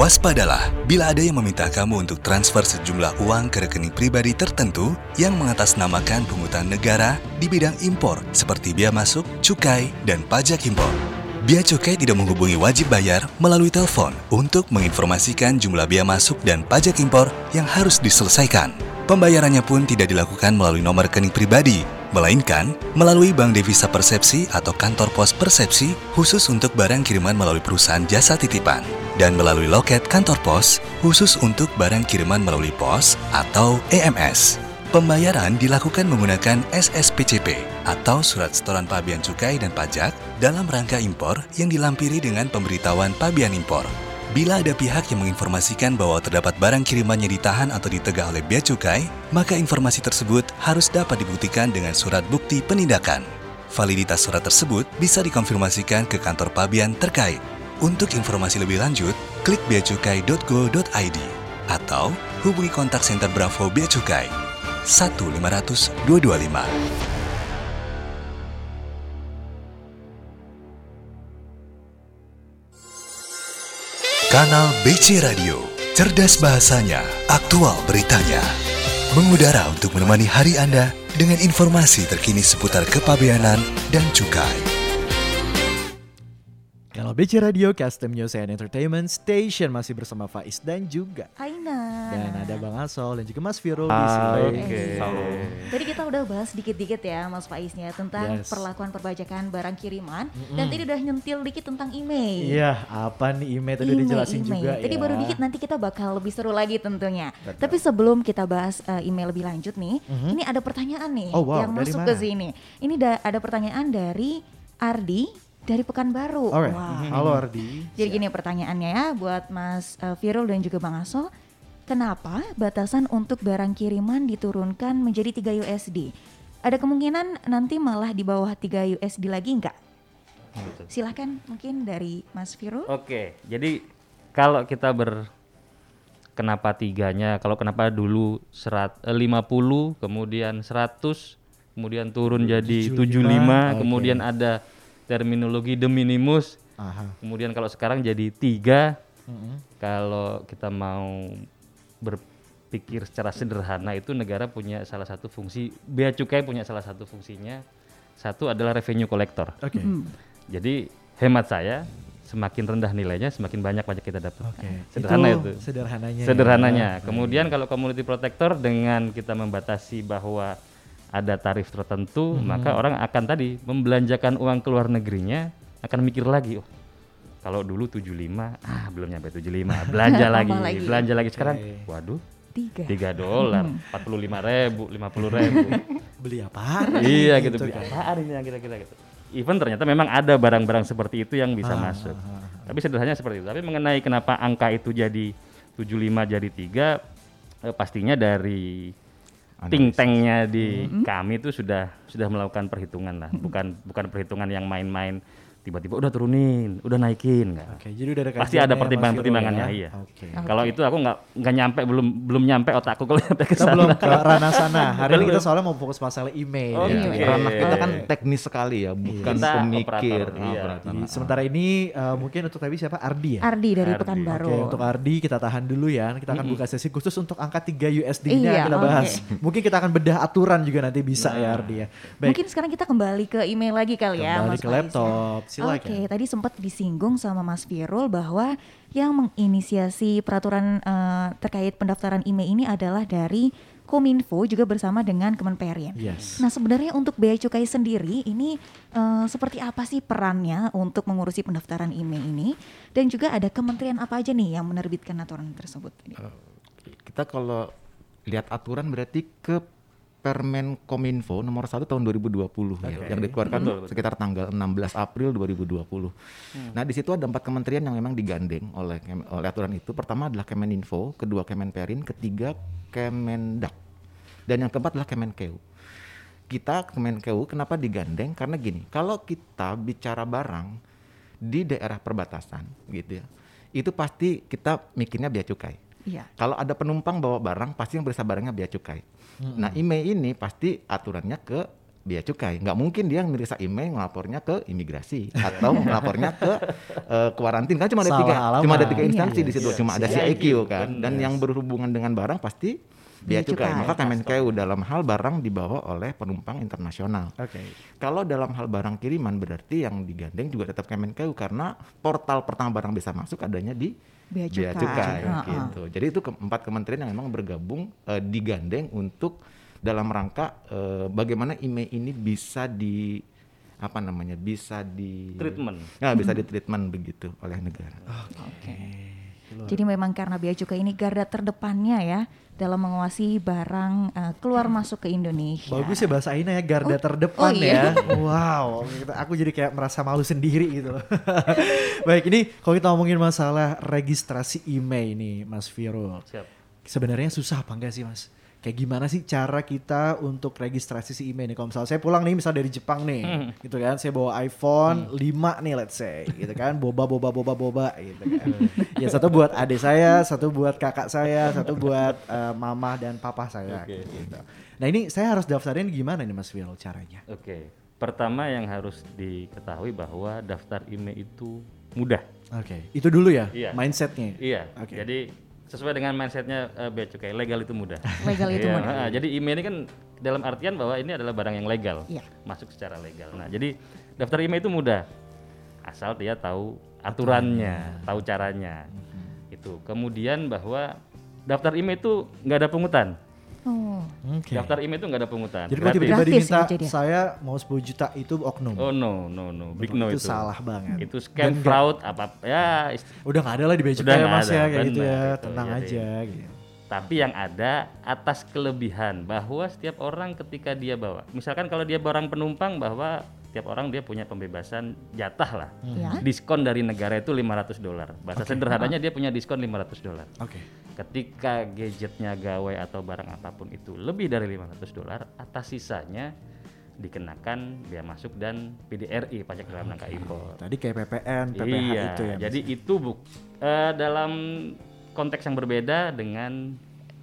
Waspadalah bila ada yang meminta kamu untuk transfer sejumlah uang ke rekening pribadi tertentu yang mengatasnamakan pungutan negara di bidang impor seperti bea masuk, cukai, dan pajak impor. Bea Cukai tidak menghubungi wajib bayar melalui telepon untuk menginformasikan jumlah bea masuk dan pajak impor yang harus diselesaikan. Pembayarannya pun tidak dilakukan melalui nomor rekening pribadi, melainkan melalui bank devisa persepsi atau kantor pos persepsi khusus untuk barang kiriman melalui perusahaan jasa titipan, dan melalui loket kantor pos khusus untuk barang kiriman melalui pos atau EMS. Pembayaran dilakukan menggunakan SSPCP atau Surat Setoran Pabean Cukai dan Pajak dalam rangka impor yang dilampiri dengan pemberitahuan pabean impor. Bila ada pihak yang menginformasikan bahwa terdapat barang kirimannya ditahan atau ditegah oleh bea cukai, maka informasi tersebut harus dapat dibuktikan dengan surat bukti penindakan. Validitas surat tersebut bisa dikonfirmasikan ke kantor pabean terkait. Untuk informasi lebih lanjut, klik beacukai.go.id atau hubungi kontak center Bravo Bea Cukai 1500225. Kanal BC Radio, cerdas bahasanya, aktual beritanya. Mengudara untuk menemani hari Anda dengan informasi terkini seputar kepabeanan dan cukai. Kanal BC Radio, Custom News and Entertainment Station masih bersama Faiz dan juga Aina. dan ada Bang Asol dan juga Mas di Ah, sini. Oke. Tadi kita udah bahas dikit-dikit ya Mas Faiznya tentang Yes. perlakuan perbajakan barang kiriman dan tadi udah nyentil dikit tentang email. Iya, apa nih email tadi udah dijelasin email. juga Tadi ya. baru dikit nanti kita bakal lebih seru lagi tentunya. Tapi sebelum kita bahas uh, email lebih lanjut nih, ini ada pertanyaan nih Oh, wow. yang Dari masuk mana? ke sini. Ini da- ada pertanyaan dari Ardi dari Pekanbaru. Alright. Wah. Halo Ardi. Jadi gini pertanyaannya ya buat Mas uh, Firul dan juga Bang Aso. Kenapa batasan untuk barang kiriman diturunkan menjadi 3 USD? Ada kemungkinan nanti malah di bawah 3 USD lagi enggak? Silahkan mungkin dari Mas Firul. Oke, jadi kalau kita ber kenapa tiganya, kalau kenapa dulu serat, eh, 50, kemudian 100, kemudian turun jadi 75, 75, kemudian ada terminologi de minimus, Aha. kemudian kalau sekarang jadi tiga, kalau kita mau berpikir secara sederhana itu negara punya salah satu fungsi, bea cukai punya salah satu fungsinya, satu adalah revenue collector. Oke. Jadi hemat saya semakin rendah nilainya semakin banyak pajak kita dapat. Oke. Sederhana itu. Sederhananya. ya. Sederhananya. Kemudian kalau community protector dengan kita membatasi bahwa ada tarif tertentu, Mhm. maka orang akan tadi membelanjakan uang ke luar negerinya akan mikir lagi, oh kalau dulu 75, ah belum nyampe 75, *laughs* belanja lagi, lagi. belanja lagi sekarang, Oke. waduh, Tiga. 3 dolar, 45 ribu, 50 ribu. *laughs* Beli apa? iya gitu, Gitu beli kan. apaan ini yang kira-kira gitu. Even ternyata memang ada barang-barang seperti itu yang bisa Ah, masuk. ah, ah. Tapi sederhananya seperti itu. Tapi mengenai kenapa angka itu jadi 75 jadi 3 eh, pastinya dari think tanknya di kami itu sudah sudah melakukan perhitungan lah. Bukan bukan perhitungan yang main-main tiba-tiba udah turunin, udah naikin enggak. Oke, jadi udah ada Pasti ada Mas pertimbangan-pertimbangannya, Firul, iya. ya? Oke. Kalau itu aku nggak nggak nyampe belum belum nyampe otakku kalau nyampe ke Kita sana. belum ke ranah sana. *laughs* Hari ini kita soalnya mau fokus masalah email. Oh, ya. oke. Ranah kita kan Oke. teknis sekali ya, bukan Kita pemikir. operator, iya. operator. Jadi sementara ini eh, mungkin untuk tadi siapa? Ardi ya? Ardi dari Ardi. Pekanbaru. Oke, untuk Ardi kita tahan dulu ya. Kita akan buka sesi khusus untuk angka 3 USD-nya Iya, kita bahas. Mungkin kita akan bedah aturan juga nanti bisa ya Ardi ya. Baik, Mungkin sekarang kita kembali ke email lagi kali ya, kembali ke ya. laptop. Silakan. Oke, tadi sempat disinggung sama Mas Firul bahwa yang menginisiasi peraturan eh, terkait pendaftaran IMEI ini adalah dari Kominfo juga bersama dengan Kemenperin. Yes. Nah sebenarnya untuk bea cukai sendiri ini eh, seperti apa sih perannya untuk mengurusi pendaftaran IMEI ini dan juga ada kementerian apa aja nih yang menerbitkan aturan tersebut? kita kalau lihat aturan berarti ke Permen Kominfo nomor 1 tahun 2020 ya, yang dikeluarkan sekitar tanggal 16 April 2020. Nah, di situ ada empat kementerian yang memang digandeng oleh oleh aturan itu. Pertama adalah Kemeninfo, kedua Kemenperin, ketiga Kemendak. Dan yang keempat adalah Kemenkeu. Kita Kemenkeu kenapa digandeng? Karena gini, kalau kita bicara barang di daerah perbatasan gitu ya. Itu pasti kita mikirnya bea cukai. Iya. Kalau ada penumpang bawa barang, pasti yang berisa barangnya bea cukai. Nah, IMEI ini pasti aturannya ke bea cukai. Nggak mungkin dia yang meriksa IMEI ngelapornya ke imigrasi atau *laughs* ngelapornya ke eh, kuarantin kan cuma ada Salah tiga, cuma ada tiga Iya. instansi di situ, Yes, cuma ada yes. CIQ kan. Dan yang berhubungan dengan barang pasti Bea bea cukai. cukai. Maka Kemenkeu dalam hal barang dibawa oleh penumpang internasional. Oke. Kalau dalam hal barang kiriman berarti yang digandeng juga tetap Kemenkeu karena portal pertama barang bisa masuk adanya di Bea bea cukai. cukai Heeh. gitu. Jadi itu keempat kementerian yang memang bergabung eh, digandeng untuk dalam rangka eh, bagaimana IMEI ini bisa di apa namanya bisa di Treatment. Ya, bisa di treatment begitu oleh negara. Jadi memang karena bea cukai ini garda terdepannya ya dalam menguasai barang eh, keluar masuk ke Indonesia. Bagus ya bahasa Aina ya garda Oh, terdepan oh iya. ya. Wow, aku jadi kayak merasa malu sendiri gitu loh. *laughs* Baik, ini kalau kita ngomongin masalah registrasi IMEI nih, Mas Viro. Siap. Sebenarnya susah apa enggak sih, Mas? Kayak gimana sih cara kita untuk registrasi si IMEI nih? Kalau misalnya saya pulang nih, misal dari Jepang nih, Hmm. gitu kan, saya bawa iPhone 5 nih, let's say, gitu kan, boba, boba, boba, boba, gitu kan. *laughs* ya satu buat adik saya, satu buat kakak saya, satu buat eh, mama dan papa saya, Oke. gitu. Nah ini saya harus daftarin gimana nih Mas Viro caranya? Oke. Pertama yang harus diketahui bahwa daftar IMEI itu mudah. Oke, itu dulu ya Iya. mindsetnya. Iya. Oke. Jadi sesuai dengan mindsetnya eh, bea cukai legal itu mudah. Legal itu Iya, mudah. ha, jadi IMEI ini kan dalam artian bahwa ini adalah barang yang legal, Iya. masuk secara legal. Nah jadi daftar IMEI itu mudah, asal dia tahu aturannya, tahu caranya. Mhm. Itu. Kemudian bahwa daftar IMEI itu nggak ada pungutan. Oh, Oke. Daftar IMEI itu nggak ada pungutan. Jadi kalau tiba-tiba diminta ya ya? saya mau 10 juta itu oknum. Oh no no no, big no itu, itu. salah banget. Itu scam Dan fraud apa ya Udah nggak ada lah di cukai ya nggak Mas ada, ya kayak gitu ya. itu. Tenang Jadi- aja gitu. Tapi yang ada atas kelebihan bahwa setiap orang ketika dia bawa, misalkan kalau dia barang penumpang bahwa tiap orang dia punya pembebasan jatah lah. ya. Diskon dari negara itu 500 dolar. Bahasa sederhananya dia punya diskon 500 dolar. Oke. Ketika gadgetnya gawai atau barang apa pun itu lebih dari 500 dolar, atas sisanya dikenakan bea masuk dan PDRI pajak dalam rangka impor. Tadi kayak PPN, PPH iya, itu ya. Jadi ya? itu buk eh, dalam konteks yang berbeda dengan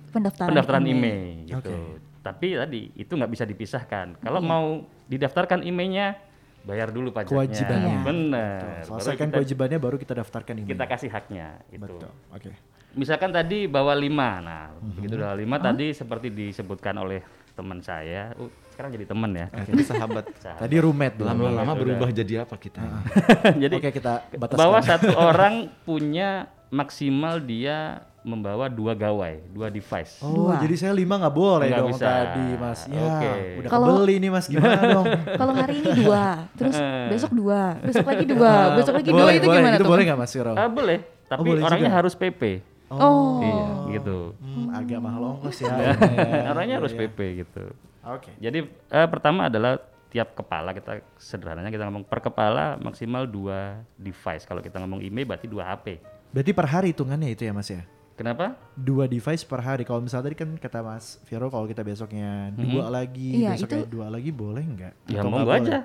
Pendaftaran, pendaftaran IMEI. Gitu. Oke. Tapi tadi itu nggak bisa dipisahkan. Kalau Iya. mau didaftarkan IMEI-nya, bayar dulu pajaknya. Kewajibannya. Iya. Benar. Tuh, Baru Selesaikan kita, kewajibannya baru kita daftarkan ini. kita kasih haknya. Itu. Betul. Oke. Misalkan tadi bawa lima, nah Mhm. begitu bawa lima tadi seperti disebutkan oleh teman saya. Uh, sekarang jadi teman ya. Jadi sahabat Sahabat. Tadi roommate dulu. lama-lama Udah. berubah jadi apa kita? *laughs* jadi Oke, kita bataskan. bahwa satu orang punya maksimal dia membawa dua gawai, dua device. Oh, Dua. jadi saya lima nggak boleh Nggak dong bisa. tadi, Mas. Ya, Oke. udah Kalau- kebeli nih, Mas. Gimana *laughs* dong? Kalau hari ini dua, terus besok dua, besok lagi dua, besok lagi dua boleh, itu boleh. gimana Itu tuh? boleh nggak, Mas Viro? Ah, boleh, tapi boleh orangnya juga. harus PP. Oh, Iya, gitu. Hmm, agak mahal ongkos ya. *laughs* orangnya harus Iya, iya. PP gitu. Oke. Jadi eh, pertama adalah tiap kepala kita sederhananya kita ngomong per kepala maksimal dua device. Kalau kita ngomong email berarti dua HP. Berarti per hari hitungannya itu ya, Mas ya? Kenapa? Dua device per hari. Kalau misalnya tadi kan kata Mas Viro kalau kita besoknya dua lagi, Iya, besoknya itu- dua lagi boleh nggak? Ya Atau monggo aja.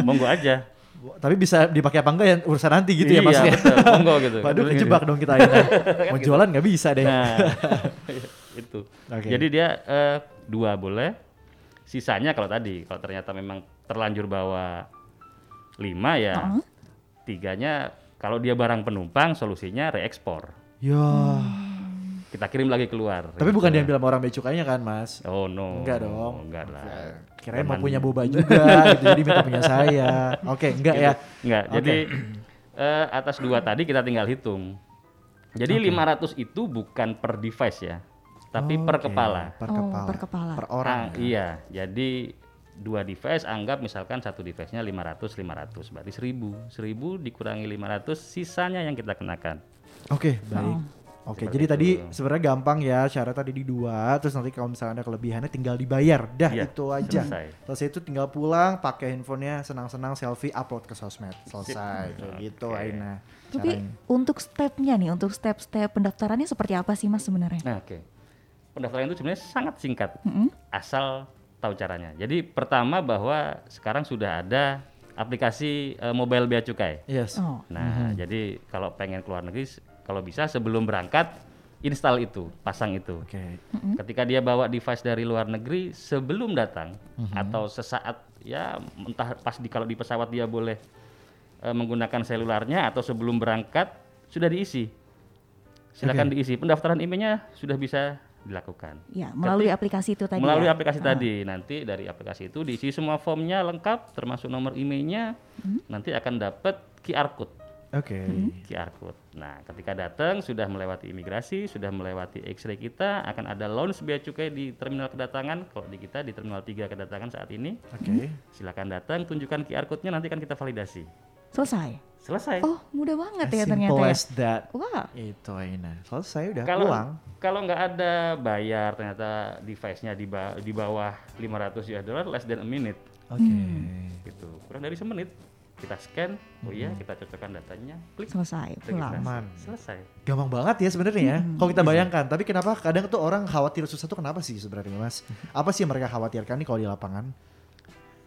monggo aja. *laughs* Tapi bisa dipakai apa enggak ya urusan nanti gitu ya Iya, Mas ya? betul. Monggo gitu. *laughs* Waduh kejebak dong kita akhirnya. *laughs* Mau jualan nggak bisa deh. Nah, itu. Oke. Jadi dia eh, dua boleh. Sisanya kalau tadi, kalau ternyata memang terlanjur bawa lima ya, Heeh. tiganya kalau dia barang penumpang solusinya reekspor. Ya. Kita kirim lagi keluar. Tapi gitu. bukan diambil sama orang bea cukainya kan, Mas? Oh no. Enggak dong. Enggak lah. Kirain mau punya boba juga gitu, jadi minta punya saya. Oke, enggak ya. Enggak. Oke. Jadi eh, atas dua tadi kita tinggal hitung. Jadi 500 itu bukan per device ya. tapi Oh, per kepala. Per Oh, kepala. per kepala. Per orang. Ah, iya, jadi dua device anggap misalkan satu device-nya 500 500 berarti 1000. 1000 dikurangi 500 sisanya yang kita kenakan. Oke, baik. Oke, Seperti jadi itu. tadi sebenarnya gampang ya syarat tadi di dua, terus nanti kalau misalnya ada kelebihannya tinggal dibayar, dah Iya, itu aja. selesai. Selesai itu tinggal pulang, pakai handphonenya senang-senang selfie, upload ke sosmed, selesai. Kayak gitu. Aina. Tapi caranya. untuk stepnya nih, untuk step-step pendaftarannya seperti apa sih mas sebenarnya? Nah, oke. Pendaftaran itu sebenarnya sangat singkat. Mm-mm. Asal tahu caranya. Jadi pertama bahwa sekarang sudah ada aplikasi eh, mobile bea cukai. Yes. Oh, Nah, jadi kalau pengen keluar negeri kalau bisa sebelum berangkat install itu, pasang itu. Oke. Ketika dia bawa device dari luar negeri sebelum datang atau sesaat ya entah pas di kalau di pesawat dia boleh eh, menggunakan selularnya atau sebelum berangkat sudah diisi. Silakan diisi. Pendaftaran emailnya sudah bisa dilakukan. ya melalui aplikasi itu tadi. Melalui ya? aplikasi Ah. tadi. Nanti dari aplikasi itu diisi semua formnya lengkap termasuk nomor emailnya. Nanti akan dapat QR code. Oke. QR code. Nah, ketika datang sudah melewati imigrasi, sudah melewati X-ray kita, akan ada launch bea cukai di terminal kedatangan. Kalau di kita di terminal 3 kedatangan saat ini, Oke. silakan datang, tunjukkan QR code-nya nanti akan kita validasi. Selesai. Selesai. Oh mudah banget As ya simple ternyata. ya. as that. Wah. Itu Aina. Selesai udah kalau pulang. kalau nggak ada bayar ternyata device-nya di, ba- di bawah 500 US dollar less than a minute Oke. gitu. Kurang dari semenit kita scan, oh iya kita cocokkan datanya, klik Selesai pulang. Aman. Selesai. Gampang banget ya sebenarnya ya. Kalau kita bayangkan, tapi kenapa kadang tuh orang khawatir susah tuh kenapa sih sebenarnya Mas? Apa sih yang mereka khawatirkan nih kalau di lapangan?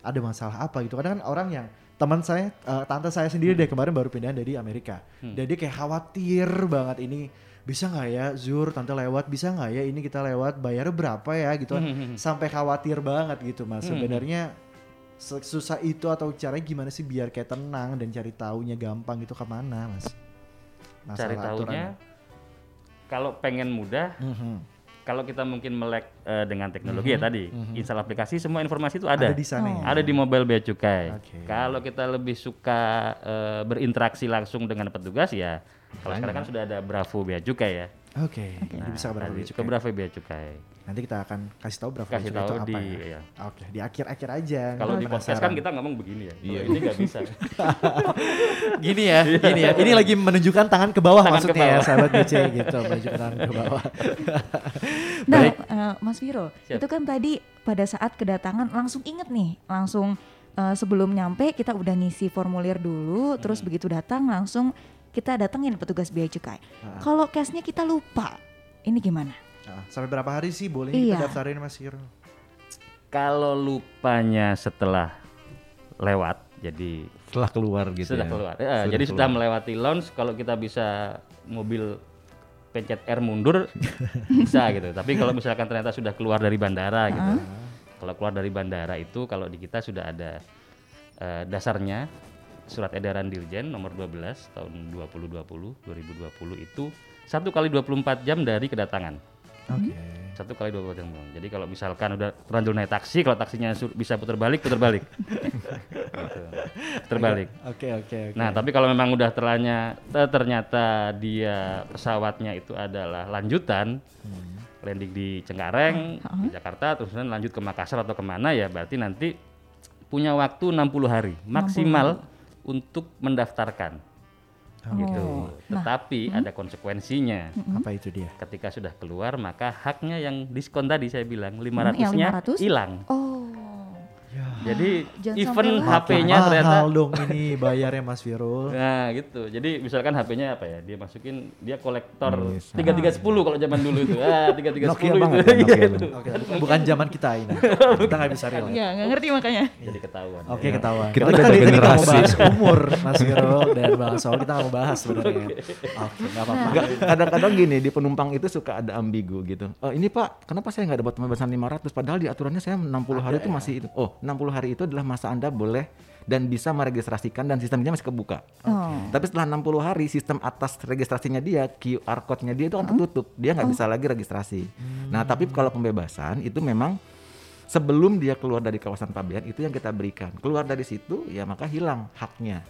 Ada masalah apa gitu? Kadang kan orang yang teman saya, eh, tante saya sendiri deh kemarin baru pindahan dari Amerika. Dan dia kayak khawatir banget ini bisa nggak ya Zur tante lewat bisa nggak ya ini kita lewat bayarnya berapa ya gitu kan sampai khawatir banget gitu mas sebenarnya se- susah itu atau caranya gimana sih biar kayak tenang dan cari taunya gampang itu ke mana mas Cari Masalah tahunya kalau pengen mudah, Mhm. kalau kita mungkin melek eh, dengan teknologi ya tadi, install aplikasi semua informasi itu ada. ada di sana ya. Ada di mobile bea cukai. Oke. Kalau kita lebih suka eh, berinteraksi langsung dengan petugas ya, kalau sekarang kan sudah ada Bravo bea cukai ya. Oke, jadi bisa ke berapa tadi bea ke cukai? Bravo bea cukai. Nanti kita akan kasih tahu berapa Kasih tahu itu apa di- ya. iya. Oke, di akhir-akhir aja. Kalau di podcast kan kita ngomong begini ya. Iya, ini nggak bisa. *laughs* gini ya, gini ya. Ini lagi menunjukkan tangan ke bawah Tangan ke maksudnya ya, bawah. sahabat BC gitu, menunjukkan tangan ke bawah. *laughs* Nah, Baik. eh, Mas Viro, Siap. itu kan tadi pada saat kedatangan langsung inget nih, langsung eh, sebelum nyampe kita udah ngisi formulir dulu, terus Hmm. begitu datang langsung kita datengin petugas bea cukai. Kalau cashnya kita lupa, ini gimana? Nah, sampai berapa hari sih boleh Iya. kita daftarin Mas Hiro? Kalau lupanya setelah lewat, jadi Setelah keluar gitu sudah ya. keluar. Ya, jadi sudah melewati launch, kalau kita bisa mobil pencet R mundur *laughs* bisa gitu. Tapi kalau misalkan ternyata sudah keluar dari bandara gitu. Kalau keluar dari bandara itu kalau di kita sudah ada eh, dasarnya surat edaran Dirjen nomor 12 tahun 2020 2020 itu satu kali 24 jam dari kedatangan. Oke. Satu kali 24 jam. Jadi kalau misalkan udah terlanjur naik taksi, kalau taksinya bisa putar balik, putar balik. Gitu. *laughs* Putar balik. Oke, oke, oke. Nah, tapi kalau memang udah terlanya, ternyata dia pesawatnya itu adalah lanjutan, landing di Cengkareng, di Jakarta, terus lanjut ke Makassar atau ke mana ya, berarti nanti punya waktu 60 hari maksimal untuk mendaftarkan. Gitu. Oh, nah. Tetapi ada konsekuensinya. Apa itu dia? Ketika sudah keluar, maka haknya yang diskon tadi saya bilang Hmm, yang 500-nya 500? hilang. Oh, Jadi Jangan even. HP-nya Mahal ternyata dong ini bayarnya Mas Viro. *laughs* Nah gitu, jadi misalkan HP-nya apa ya, dia masukin dia kolektor tiga sepuluh kalau zaman dulu itu, ah tiga tiga Nokia sepuluh itu, ya, Iya, itu. Oke, bukan, bukan zaman kita ini. *laughs* kita nggak bisa relate. ya nggak ngerti makanya. jadi ketahuan. Oke ketahuan. Kita Kita beda tadi tadi nggak mau generasi. bahas umur Mas Viro *laughs* dan Bang Sol kita nggak mau bahas sebenarnya. Oke nggak apa-apa. Kadang-kadang gini di penumpang itu suka ada ambigu gitu. Oh ini Pak, kenapa saya nggak dapat pembebasan 500 padahal di aturannya saya 60 hari itu masih itu. Oh 60 hari itu adalah masa Anda boleh dan bisa meregistrasikan dan sistemnya masih kebuka. Oh. Tapi setelah 60 hari sistem atas registrasinya dia, QR code-nya dia itu kan tertutup. Dia nggak bisa lagi registrasi. Nah, tapi kalau pembebasan itu memang sebelum dia keluar dari kawasan pabean itu yang kita berikan. Keluar dari situ ya maka hilang haknya.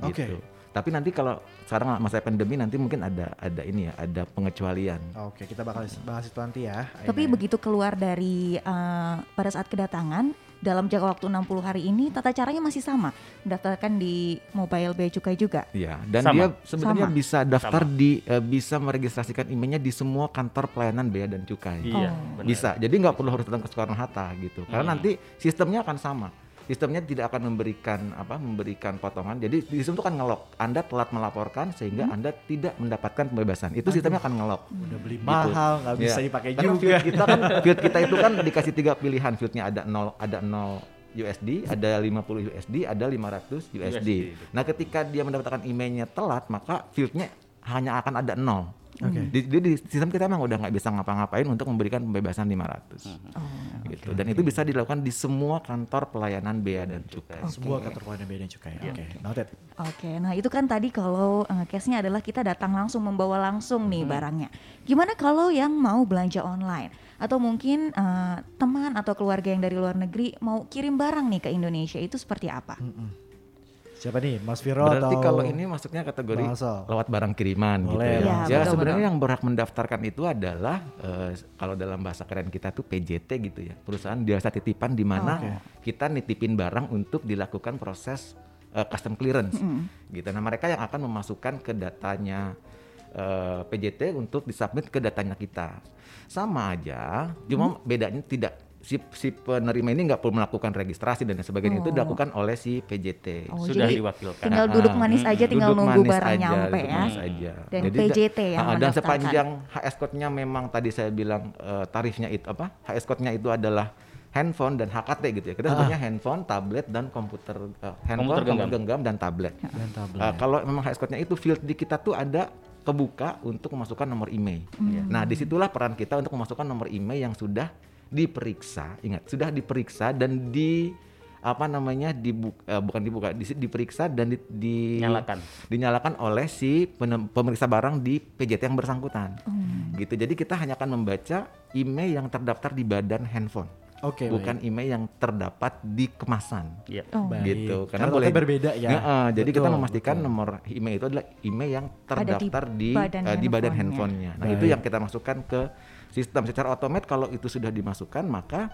Oke. Gitu. Tapi nanti kalau sekarang masa pandemi nanti mungkin ada ada ini ya, ada pengecualian. Oke, kita bakal bahas itu nanti ya. Tapi Aina. begitu keluar dari uh, pada saat kedatangan dalam jangka waktu 60 hari ini tata caranya masih sama mendaftarkan di mobile bea cukai juga Iya, dan Sama. dia sebenarnya Sama. bisa daftar di eh, bisa meregistrasikan emailnya di semua kantor pelayanan bea dan cukai. Iya, Oh. Bisa. Jadi nggak perlu harus datang ke Soekarno Hatta gitu. Karena Hmm. nanti sistemnya akan sama. Sistemnya tidak akan memberikan apa memberikan potongan. Jadi di sistem itu akan ngelok. Anda telat melaporkan sehingga Anda tidak mendapatkan pembebasan. Itu sistemnya akan ngelok. udah beli Gitu. mahal, nggak bisa Iya. dipakai Karena juga. field kita kan field kita itu kan dikasih tiga pilihan. Fieldnya ada 0 ada 0 USD, ada 50 USD, ada 500 USD. USD. Nah, ketika dia mendapatkan emailnya telat, maka fieldnya hanya akan ada 0. Oke. Di, di, di sistem kita memang udah nggak bisa ngapa-ngapain untuk memberikan pembebasan 500. oh, gitu. Dan itu bisa dilakukan di semua kantor pelayanan bea dan cukai. Sebuah kantor pelayanan bea dan cukai. Oke, noted. Oke, nah itu kan tadi kalau uh, case-nya adalah kita datang langsung membawa langsung nih barangnya. Gimana kalau yang mau belanja online atau mungkin uh, teman atau keluarga yang dari luar negeri mau kirim barang nih ke Indonesia itu seperti apa? Siapa nih, Mas Viro Berarti atau kalau ini masuknya kategori lewat barang kiriman gitu Boleh, ya. Bang Ya, Asal. sebenarnya yang berhak mendaftarkan itu adalah eh, kalau dalam bahasa keren kita tuh PJT gitu ya. Perusahaan jasa titipan di mana Oke. kita nitipin barang untuk dilakukan proses eh, custom clearance gitu. Nah, mereka yang akan memasukkan ke datanya eh, PJT untuk disubmit ke datanya kita. Sama aja, cuma bedanya tidak si, si penerima ini nggak perlu melakukan registrasi dan sebagainya itu Oh. dilakukan oleh si PJT. Oh, Sudah jadi diwakilkan. tinggal duduk Ah, manis aja, tinggal Duduk nunggu manis barang aja, nyampe duduk ya. manis aja. Dan Jadi PJT da- yang ah, dan sepanjang HS code-nya memang tadi saya bilang eh, tarifnya itu apa? HS code-nya itu adalah handphone dan HKT gitu ya. Kita sebutnya handphone, tablet dan komputer eh, handphone, Komputer genggam. komputer genggam dan tablet. dan tablet. Eh, kalau memang HS code-nya itu field di kita tuh ada kebuka untuk memasukkan nomor email. Nah, di situlah peran kita untuk memasukkan nomor email yang sudah diperiksa, ingat sudah diperiksa dan di apa namanya dibu eh, bukan dibuka, di- diperiksa dan di, di- Nyalakan. dinyalakan oleh si penem- pemeriksa barang di PJT yang bersangkutan. Gitu. Jadi kita hanya akan membaca email yang terdaftar di badan handphone, Oke, bukan email yang terdapat di kemasan Iya. Oh. Baik. gitu Karena boleh berbeda ya. Heeh, jadi kita memastikan betul. nomor email itu adalah email yang Ada di terdaftar di badan eh, di badan handphonenya. Nah, itu Baik. yang kita masukkan ke sistem secara otomatis kalau itu sudah dimasukkan maka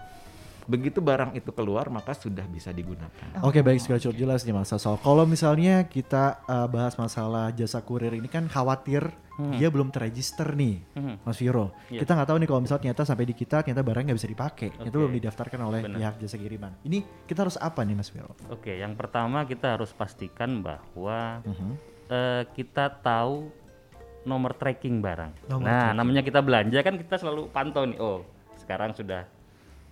begitu barang itu keluar maka sudah bisa digunakan. Oke baik sekali cukup jelas nih Mas Sasso. Kalau misalnya kita uh, bahas masalah jasa kurir ini kan khawatir dia belum terregister nih, Hmm. Mas Viro. Iya. Kita nggak tahu nih kalau misalnya ternyata sampai di kita ternyata barang nggak bisa dipakai, itu Oke. belum didaftarkan oleh Benar. pihak jasa kiriman. Ini kita harus apa nih Mas Viro? Oke, yang pertama kita harus pastikan bahwa Mhm. eh, kita tahu nomor tracking barang. Nomor nah, tracking. namanya kita belanja kan kita selalu pantau nih. Oh, sekarang sudah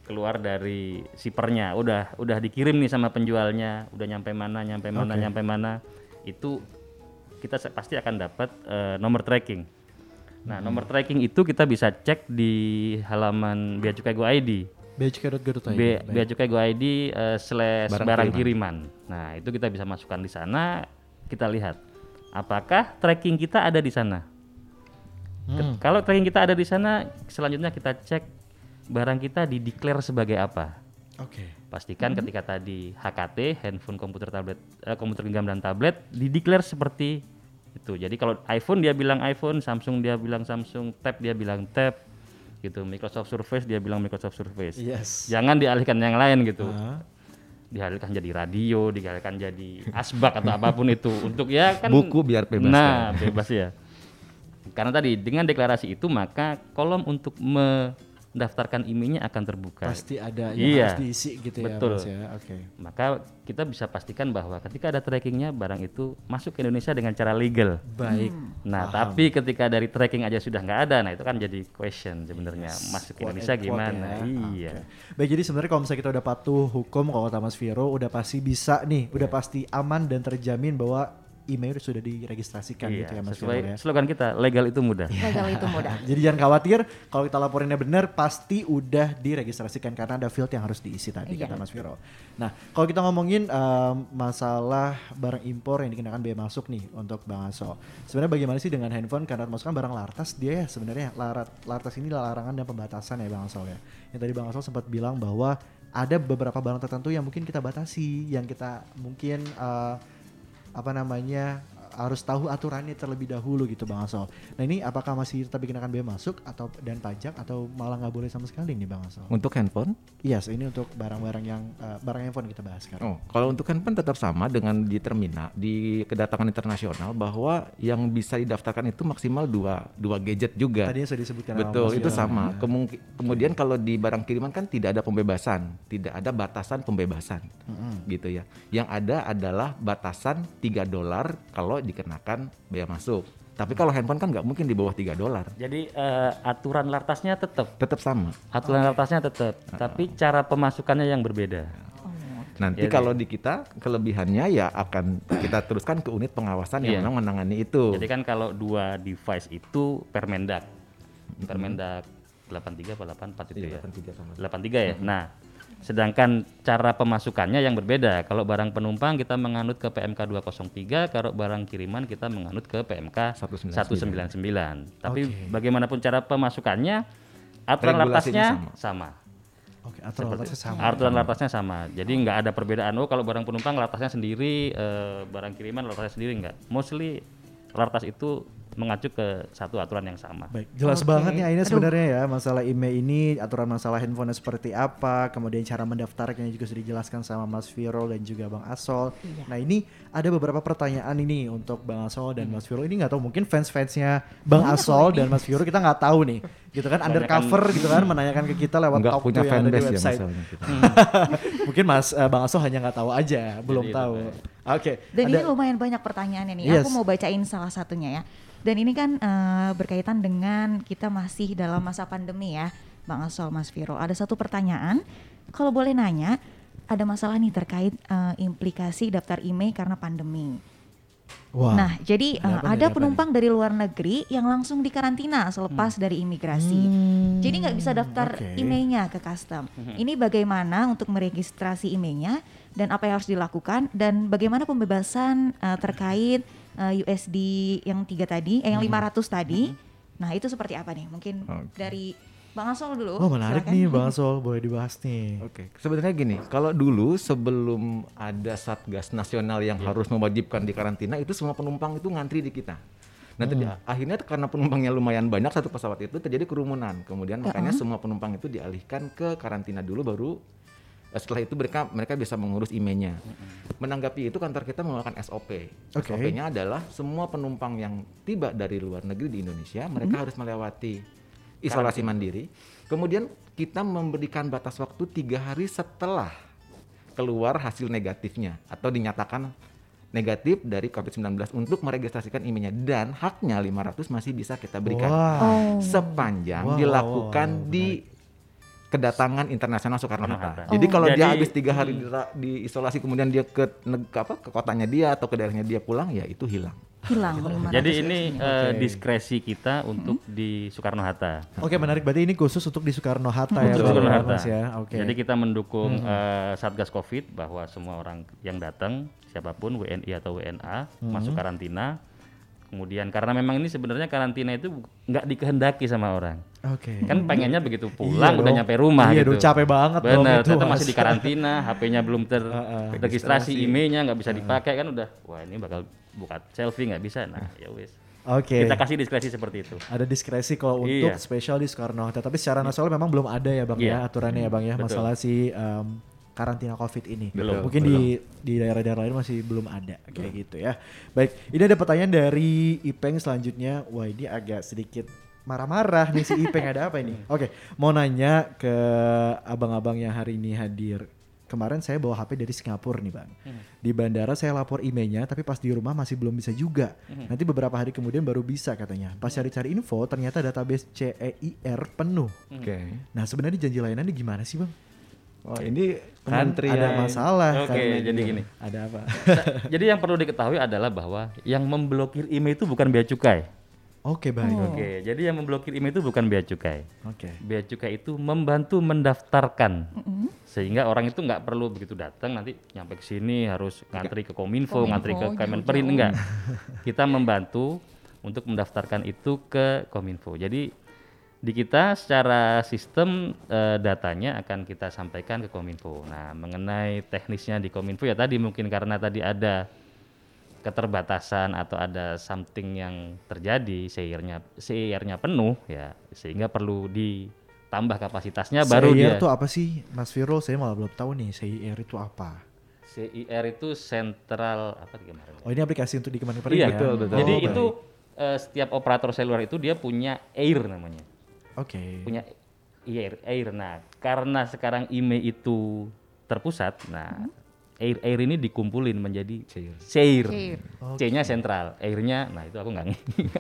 keluar dari sipernya, udah udah dikirim nih sama penjualnya, udah nyampe mana, nyampe mana, Oke. nyampe mana. Itu kita pasti akan dapat eh, nomor tracking. Nah, Hmm. nomor tracking itu kita bisa cek di halaman Bea Cukai Go ID. beacukai.go.id. Be-. Bea Cukai Go ID eh, slash Barang barang, kiriman. kiriman. Nah, itu kita bisa masukkan di sana. Kita lihat apakah tracking kita ada di sana. Hmm. Kalau tracking kita ada di sana, selanjutnya kita cek barang kita di declare sebagai apa. Oke. Pastikan ketika tadi HKT, handphone, komputer, tablet, eh, komputer genggam dan tablet di declare seperti itu. Jadi kalau iPhone dia bilang iPhone, Samsung dia bilang Samsung, Tab dia bilang Tab, gitu. Microsoft Surface dia bilang Microsoft Surface. Yes. Jangan dialihkan yang lain gitu. Ah. Dialihkan jadi radio, dialihkan jadi asbak atau apa pun itu untuk ya kan Buku biar bebas Nah, bebas ya. Karena tadi dengan deklarasi itu maka kolom untuk mendaftarkan emailnya akan terbuka. Pasti ada yang Iya. harus diisi gitu ya Betul. Mas ya. Oke. Maka kita bisa pastikan bahwa ketika ada trackingnya barang itu masuk ke Indonesia dengan cara legal. Baik. Nah, tapi ketika dari tracking aja sudah nggak ada, nah itu kan jadi question sebenarnya masuk ke Indonesia quote gimana? ya. Iya. Oke. Baik jadi sebenarnya kalau misalnya kita udah patuh hukum kalau kata Mas Viro udah pasti bisa nih, udah pasti aman dan terjamin bahwa email sudah diregistrasikan Iya, gitu ya Mas sesuai ya. slogan kita, legal itu mudah. Legal itu mudah. *laughs* Jadi jangan khawatir kalau kita laporinnya benar pasti udah diregistrasikan karena ada field yang harus diisi tadi Iya. kata Mas Viro. Nah kalau kita ngomongin em, masalah barang impor yang dikenakan bea masuk nih untuk Bang Aso. Sebenarnya bagaimana sih dengan handphone karena masukkan barang lartas dia ya sebenarnya larat, lartas ini larangan dan pembatasan ya Bang Aso ya. Yang tadi Bang Aso sempat bilang bahwa ada beberapa barang tertentu yang mungkin kita batasi, yang kita mungkin eh, apa namanya harus tahu aturannya terlebih dahulu gitu Bang Asol. Nah ini apakah masih tetap dikenakan bea masuk atau dan pajak atau malah nggak boleh sama sekali nih Bang Asol? Untuk handphone? Yes, ini untuk barang-barang yang uh, barang handphone kita bahas sekarang. Oh, kalau untuk handphone tetap sama dengan di terminal di kedatangan internasional bahwa yang bisa didaftarkan itu maksimal dua dua gadget juga. Tadinya sudah disebutkan Betul, itu Firul. sama. Kemungki- kemudian kalau di barang kiriman kan tidak ada pembebasan, tidak ada batasan pembebasan, gitu ya. Yang ada adalah batasan 3 dolar kalau dikenakan bea masuk. Tapi kalau handphone kan nggak mungkin di bawah 3 dolar. Jadi eh, aturan lartasnya tetap, Tetap sama. aturan lartasnya tetap, tapi cara pemasukannya yang berbeda. Nanti Jadi- kalau di kita kelebihannya ya akan kita teruskan ke unit pengawasan yang Iya. memang menangani itu. Jadi kan kalau dua device itu Permendak, Permendak 83 apa 84 itu Iya, ya? 83 sama. 83 ya. Nah, sedangkan cara pemasukannya yang berbeda. Kalau barang penumpang kita menganut ke PMK 203, kalau barang kiriman kita menganut ke PMK 199. 199. Tapi Oke. bagaimanapun cara pemasukannya, aturan lartasnya sama. Oke, aturan Seperti itu. sama. Aturan lartasnya sama. Jadi nggak ada perbedaan. Oh kalau barang penumpang lartasnya sendiri, eh, barang kiriman lartasnya sendiri nggak. Mostly lartas itu mengacu ke satu aturan yang sama. Baik, jelas Oke. banget nih Aina sebenarnya ya masalah IMEI ini aturan masalah handphone seperti apa, kemudian cara mendaftarkannya juga sudah dijelaskan sama Mas Firol dan juga Bang Asol. Iya. Nah ini ada beberapa pertanyaan ini untuk Bang Asol dan Mas Firol ini nggak tahu mungkin fans-fansnya Bang Asol dan Mas Firol kita nggak tahu nih, gitu kan undercover gitu kan menanyakan ke kita lewat Nggak talk punya yang ada di fanbase ya website. masalahnya *laughs* kita. mungkin Mas eh, Bang Asol hanya nggak tahu aja, belum itu, tahu. Oke. Dan ada- ini lumayan banyak pertanyaannya nih. Yes. Aku mau bacain salah satunya ya. Dan ini kan eh, berkaitan dengan kita masih dalam masa pandemi ya, Bang Asol, Mas Viro. Ada satu pertanyaan, kalau boleh nanya, ada masalah nih terkait eh, implikasi daftar IMEI karena pandemi. Wah. Nah, jadi Ada apa nih, ada penumpang dari luar negeri yang langsung dikarantina selepas dari imigrasi. Jadi nggak bisa daftar oke. IMEI-nya ke custom. Ini bagaimana untuk meregistrasi IMEI-nya dan apa yang harus dilakukan dan bagaimana pembebasan eh, terkait eh, USD yang tiga tadi, eh, yang 500 tadi. Nah, itu seperti apa nih? Mungkin Oke. dari Bang Asol dulu. Oh menarik silakan. nih Bang *laughs* Asol, boleh dibahas nih. Oke, sebenarnya gini, kalau dulu sebelum ada satgas nasional yang harus mewajibkan di karantina, itu semua penumpang itu ngantri di kita. Nah, terjadi- akhirnya karena penumpangnya lumayan banyak satu pesawat itu terjadi kerumunan. Kemudian makanya semua penumpang itu dialihkan ke karantina dulu, baru setelah itu mereka mereka bisa mengurus emailnya. Menanggapi itu kantor kita mengeluarkan SOP. Oke. SOP-nya adalah semua penumpang yang tiba dari luar negeri di Indonesia, mereka harus melewati isolasi mandiri. Kemudian kita memberikan batas waktu tiga hari setelah keluar hasil negatifnya atau dinyatakan negatif dari COVID-19 untuk meregistrasikan emailnya dan haknya 500 masih bisa kita berikan Wah. Oh. sepanjang Wow, wow, dilakukan wow, di kedatangan internasional Soekarno Hatta. Soekarno-Hatta. Jadi Oh. kalau dia Jadi- habis tiga hari di, di isolasi kemudian dia ke neg- apa ke kotanya dia atau ke daerahnya dia pulang ya itu hilang. Hilang 500 Jadi ini Oke. diskresi kita untuk di Soekarno Hatta. Oke menarik berarti ini khusus untuk di Soekarno Hatta ya, Soekarno Hatta. Ya. Oke. Jadi kita mendukung eh, Satgas Covid bahwa semua orang yang datang siapa pun WNI atau WNA masuk karantina. Kemudian karena memang ini sebenarnya karantina itu nggak dikehendaki sama orang. Oke. Kan pengennya begitu Iya pulang udah dong. nyampe rumah Iya gitu. dong, capek banget dong Bener, itu, ternyata Mas. masih di karantina, *laughs* HP-nya belum Registrasi. terregistrasi, emailnya nggak bisa dipakai kan udah wah ini bakal buka selfie nggak bisa. Nah, ya wis. Oke. Kita kasih diskresi seperti itu. Ada diskresi kalau untuk Iya. spesial di Soekarno Hatta. Tapi secara nasional memang belum ada ya Bang ya Iya. aturannya ya Bang ya Betul. masalah si em, karantina COVID ini. Belum, Mungkin di di daerah-daerah lain masih belum ada kayak gitu ya. Baik, ini ada pertanyaan dari Ipeng selanjutnya. Wah, ini agak sedikit marah-marah nih si Ipeng ada apa ini? *laughs* Oke, mau nanya ke abang-abang yang hari ini hadir. Kemarin saya bawa HP dari Singapura nih bang. Di bandara saya lapor emailnya, tapi pas di rumah masih belum bisa juga. Nanti beberapa hari kemudian baru bisa katanya. Pas cari-cari info, ternyata database CEIR penuh. Oke. Nah sebenarnya janji layanan ini gimana sih bang? Oh, ini Kan ada masalah. Oke, karena jadi ini. gini. Ada apa? Jadi yang perlu diketahui adalah bahwa yang memblokir email itu bukan bea cukai. Oke baik. Oh. Oke, jadi yang memblokir email itu bukan bea cukai. Oke. Bea cukai itu membantu mendaftarkan, sehingga orang itu nggak perlu begitu datang nanti nyampe ke sini harus ngantri ke kominfo, Kominfo, ngantri ke. Kemenperin enggak. *laughs* Kita membantu untuk mendaftarkan itu ke kominfo. Jadi di kita secara sistem eh, datanya akan kita sampaikan ke kominfo. Nah mengenai teknisnya di kominfo ya tadi mungkin karena tadi ada keterbatasan atau ada something yang terjadi CIR-nya CIR-nya penuh ya sehingga perlu ditambah kapasitasnya baru CIR dia itu apa sih Mas Viro? Saya malah belum tahu nih CIR itu apa. CIR itu sentral apa di kemarin Oh ini aplikasi untuk di Kementerian iya ya? betul, betul. jadi Oh, itu baik. eh, setiap operator seluler itu dia punya air namanya Oke. punya air air nah karena sekarang IMEI itu terpusat nah air air ini dikumpulin menjadi cair Cair. C-nya sentral airnya nah itu aku nggak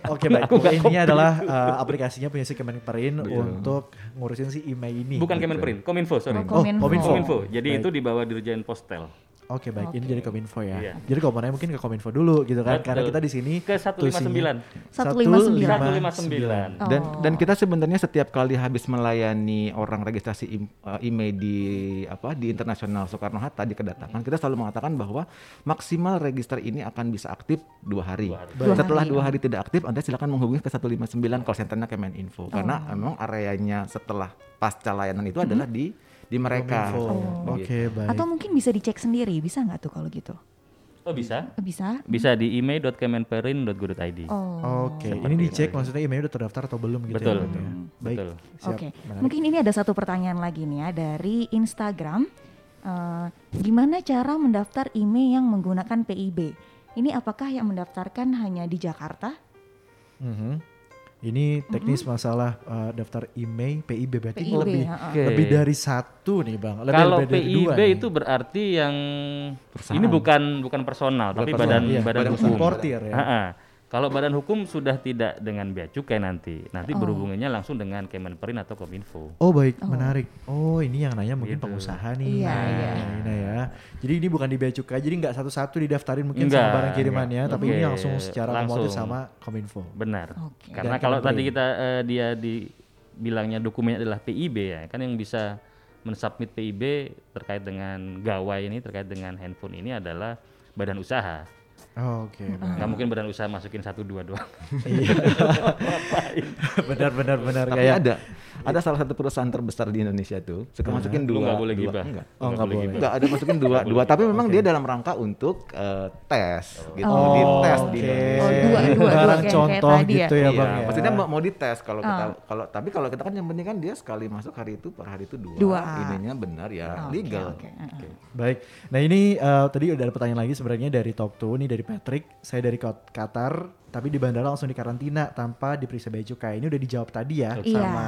Oke aku- baik. *laughs* aku nggak ini adalah uh, aplikasinya punya si Kemenperin untuk ngurusin si email ini. bukan Kemenperin Kominfo sorry Oh, Kominfo. Kominfo. Kominfo jadi Baik. itu di bawah Dirjen Postel Oke baik, ini jadi Kominfo ya. Iya. Jadi kalau mau nanya mungkin ke Kominfo dulu gitu kan, karena Betul. kita di sini ke 159 159. 159 Dan Oh. dan kita sebenarnya setiap kali habis melayani orang registrasi im- uh, email di apa di internasional Soekarno Hatta di kedatangan kita selalu mengatakan bahwa maksimal register ini akan bisa aktif dua hari. Dua Setelah hari, dua oh. hari tidak aktif, Anda silakan menghubungi ke 159 call centernya Kemeninfo karena Oh. memang areanya setelah pasca layanan itu adalah di di mereka. Oh. Oke baik. Atau mungkin bisa dicek sendiri, bisa nggak tuh kalau gitu? oh bisa Eh, Bisa? bisa di email.kemenperin.go.id Oh. Oke, ini dicek maksudnya email udah terdaftar atau belum gitu Betul. ya. Bang, ya? Baik. Betul. Siap. Oke, menarik. mungkin ini ada satu pertanyaan lagi nih ya dari Instagram. Eh, gimana cara mendaftar email yang menggunakan PIB? Ini apakah yang mendaftarkan hanya di Jakarta? Mhm. Ini teknis masalah uh, daftar email PIB berarti PIB, lebih. Oke. lebih dari satu nih bang. Lebih Kalau lebih dari PIB dua nih. itu berarti yang Perusahaan. ini bukan bukan personal tapi personal, badan iya, badan badan hukum. Importir ya. Ha-ha. Kalau badan hukum sudah tidak dengan bea cukai nanti, nanti Oh. berhubungannya langsung dengan Kemenperin atau Kominfo. Oh baik, menarik. Oh ini yang nanya mungkin Gitu. pengusaha nih. Iya, Nah, iya. Ini ya. Jadi ini bukan di bea cukai, jadi nggak satu-satu didaftarin mungkin Enggak, sama barang kirimannya, enggak. tapi ini Oke, langsung secara langsung. otomatis sama Kominfo. Benar. Oke. Karena Dan kalau Kemenperin. tadi kita eh, dia di bilangnya dokumennya adalah PIB ya, kan yang bisa mensubmit PIB terkait dengan gawai ini terkait dengan handphone ini adalah badan usaha. Oh, Oke, baik. Nggak mungkin badan usaha masukin satu dua doang. *laughs* benar benar benar Tapi kayak ada ada salah satu perusahaan terbesar di Indonesia tuh suka masukin Lu dua. nggak boleh dua- gibah. Enggak. Oh, nggak boleh. gibah. Enggak ada masukin dua, *laughs* dua tapi memang dia dalam rangka untuk eh, tes gitu, Oh. di tes di. Indonesia. Oh, dua, dua, dua, contoh tadi ya. gitu ya Iya, bang ya. maksudnya mau, mau dites kalau kita Oh. kalau tapi kalau kita kan yang penting kan dia sekali masuk hari itu per hari itu dua, Dua. ininya benar ya legal. oke. Baik, nah ini eh, tadi udah ada pertanyaan lagi sebenarnya dari Talk to, ini dari Patrick. Saya dari Qatar, tapi di bandara langsung dikarantina tanpa diperiksa bea cukai. Ini udah dijawab tadi ya Iya. sama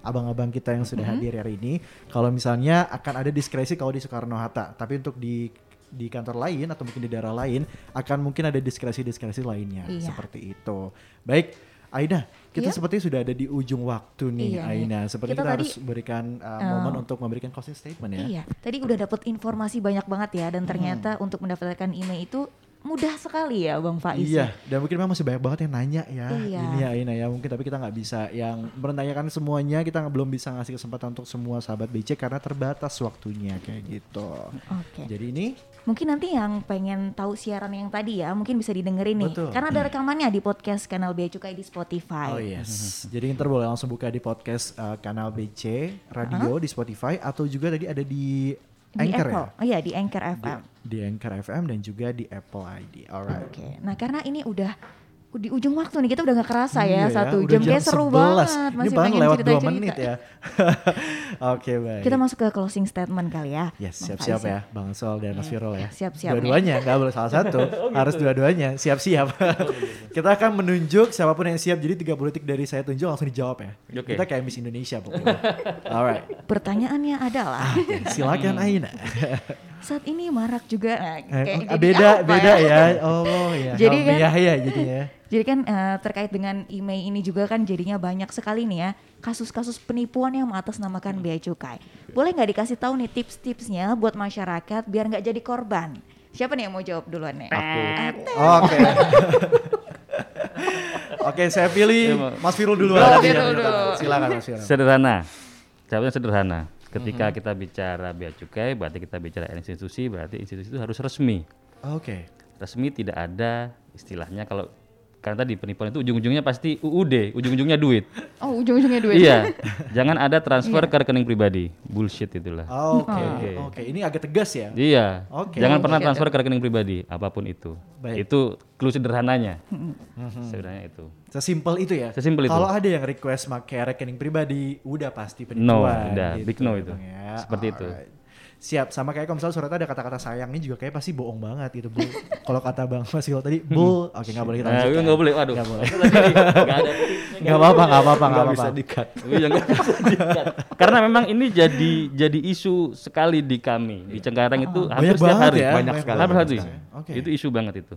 abang-abang kita yang sudah hadir hari ini. Kalau misalnya akan ada diskresi kalau di Soekarno Hatta, tapi untuk di di kantor lain atau mungkin di daerah lain akan mungkin ada diskresi-diskresi lainnya Iya. seperti itu. Baik, Aina, kita Iya. seperti sudah ada di ujung waktu nih Iya. Aina. Seperti Kita kita, tadi- harus berikan uh, Oh. momen untuk memberikan closing statement ya. Iya, tadi udah dapat informasi banyak banget ya dan ternyata untuk mendaftarkan email itu mudah sekali ya Bang Faiz. Iya, dan mungkin memang masih banyak banget yang nanya ya. Iya. Ini ya, ini ya. Mungkin tapi kita nggak bisa yang menanyakan semuanya. Kita belum bisa ngasih kesempatan untuk semua sahabat BC karena terbatas waktunya kayak gitu. Oke. Jadi ini Mungkin nanti yang pengen tahu siaran yang tadi ya, mungkin bisa didengerin nih. Betul. Karena ada rekamannya di podcast kanal Bea Cukai di Spotify. Oh yes. *laughs* Jadi ntar boleh langsung buka di podcast uh, kanal BC Radio di Spotify atau juga tadi ada di Di Anchor Apple. ya. Oh iya, di Anchor FM. Di Anchor FM dan juga di Apple ID. Alright. Oke. Nah, karena ini udah di ujung waktu nih kita udah nggak kerasa Iya ya satu udah jam kayak seru 11. banget Ini masih bahkan pengen lewat cerita 2 cerita menit ya. *laughs* Oke baik. kita masuk ke closing statement kali ya Yes, Bang siap-siap Faiz ya, Bang Sol dan Mas Firol ya. Siap-siap nih. Dua-duanya, nggak boleh salah satu, *laughs* harus dua-duanya. Siap-siap. *laughs* Kita akan menunjuk siapa pun yang siap. Jadi 30 detik dari saya tunjuk langsung dijawab ya. Oke. Kita kayak Miss Indonesia pokoknya. Alright, pertanyaannya adalah silakan Aina. Saat ini marak juga nah, Eh, kayak ah, jadi beda, apa beda ya. Oh ya. *laughs* Jadi kan- ya, ya jadinya. *laughs* Jadi kan eh, terkait dengan email ini juga kan jadinya banyak sekali nih ya kasus-kasus penipuan yang mengatasnamakan bea cukai. Boleh nggak dikasih tahu nih tips-tipsnya buat masyarakat biar nggak jadi korban? Siapa nih yang mau jawab duluan nih? Oke. *laughs* Oke, saya pilih Mas Firul dulu. Oh, Tadi Firul dulu. Silakan Mas Firul. Sederhana. Jawabnya sederhana. Ketika kita bicara bea cukai, berarti kita bicara institusi, berarti institusi itu harus resmi. Oke. Resmi tidak ada istilahnya kalau karena tadi penipuan itu ujung-ujungnya pasti UUD, ujung-ujungnya duit. Oh, ujung-ujungnya duit. iya, *laughs* jangan ada transfer ke rekening pribadi. Bullshit itulah. Oke, Oke. oke. Ini agak tegas ya. Iya. Oke. Jangan pernah transfer ke rekening pribadi, apa pun itu. Baik. Itu clue sederhananya. Sebenarnya itu. Sesimpel itu ya. Sesimpel itu. Kalau ada yang request pakai rekening pribadi, udah pasti penipuan. No, udah, big no itu. Bang ya. Seperti itu. Siap, sama kayak kalau misalnya suratnya ada kata-kata sayangnya juga kayak pasti bohong banget gitu, Bu. *laughs* kalau kata Bang Mas Yul tadi, Bu, oke nggak boleh kita Nah, lanjutkan. nggak boleh. Waduh. Nggak boleh. Nggak *laughs* ada. Nggak apa-apa, nggak apa-apa, nggak apa-apa. Iya, bisa di-cut. Karena memang ini jadi jadi isu sekali di kami di Cengkareng itu hampir Banyak setiap hari. ya, Banyak sekali. Hampir hari. Itu isu banget itu.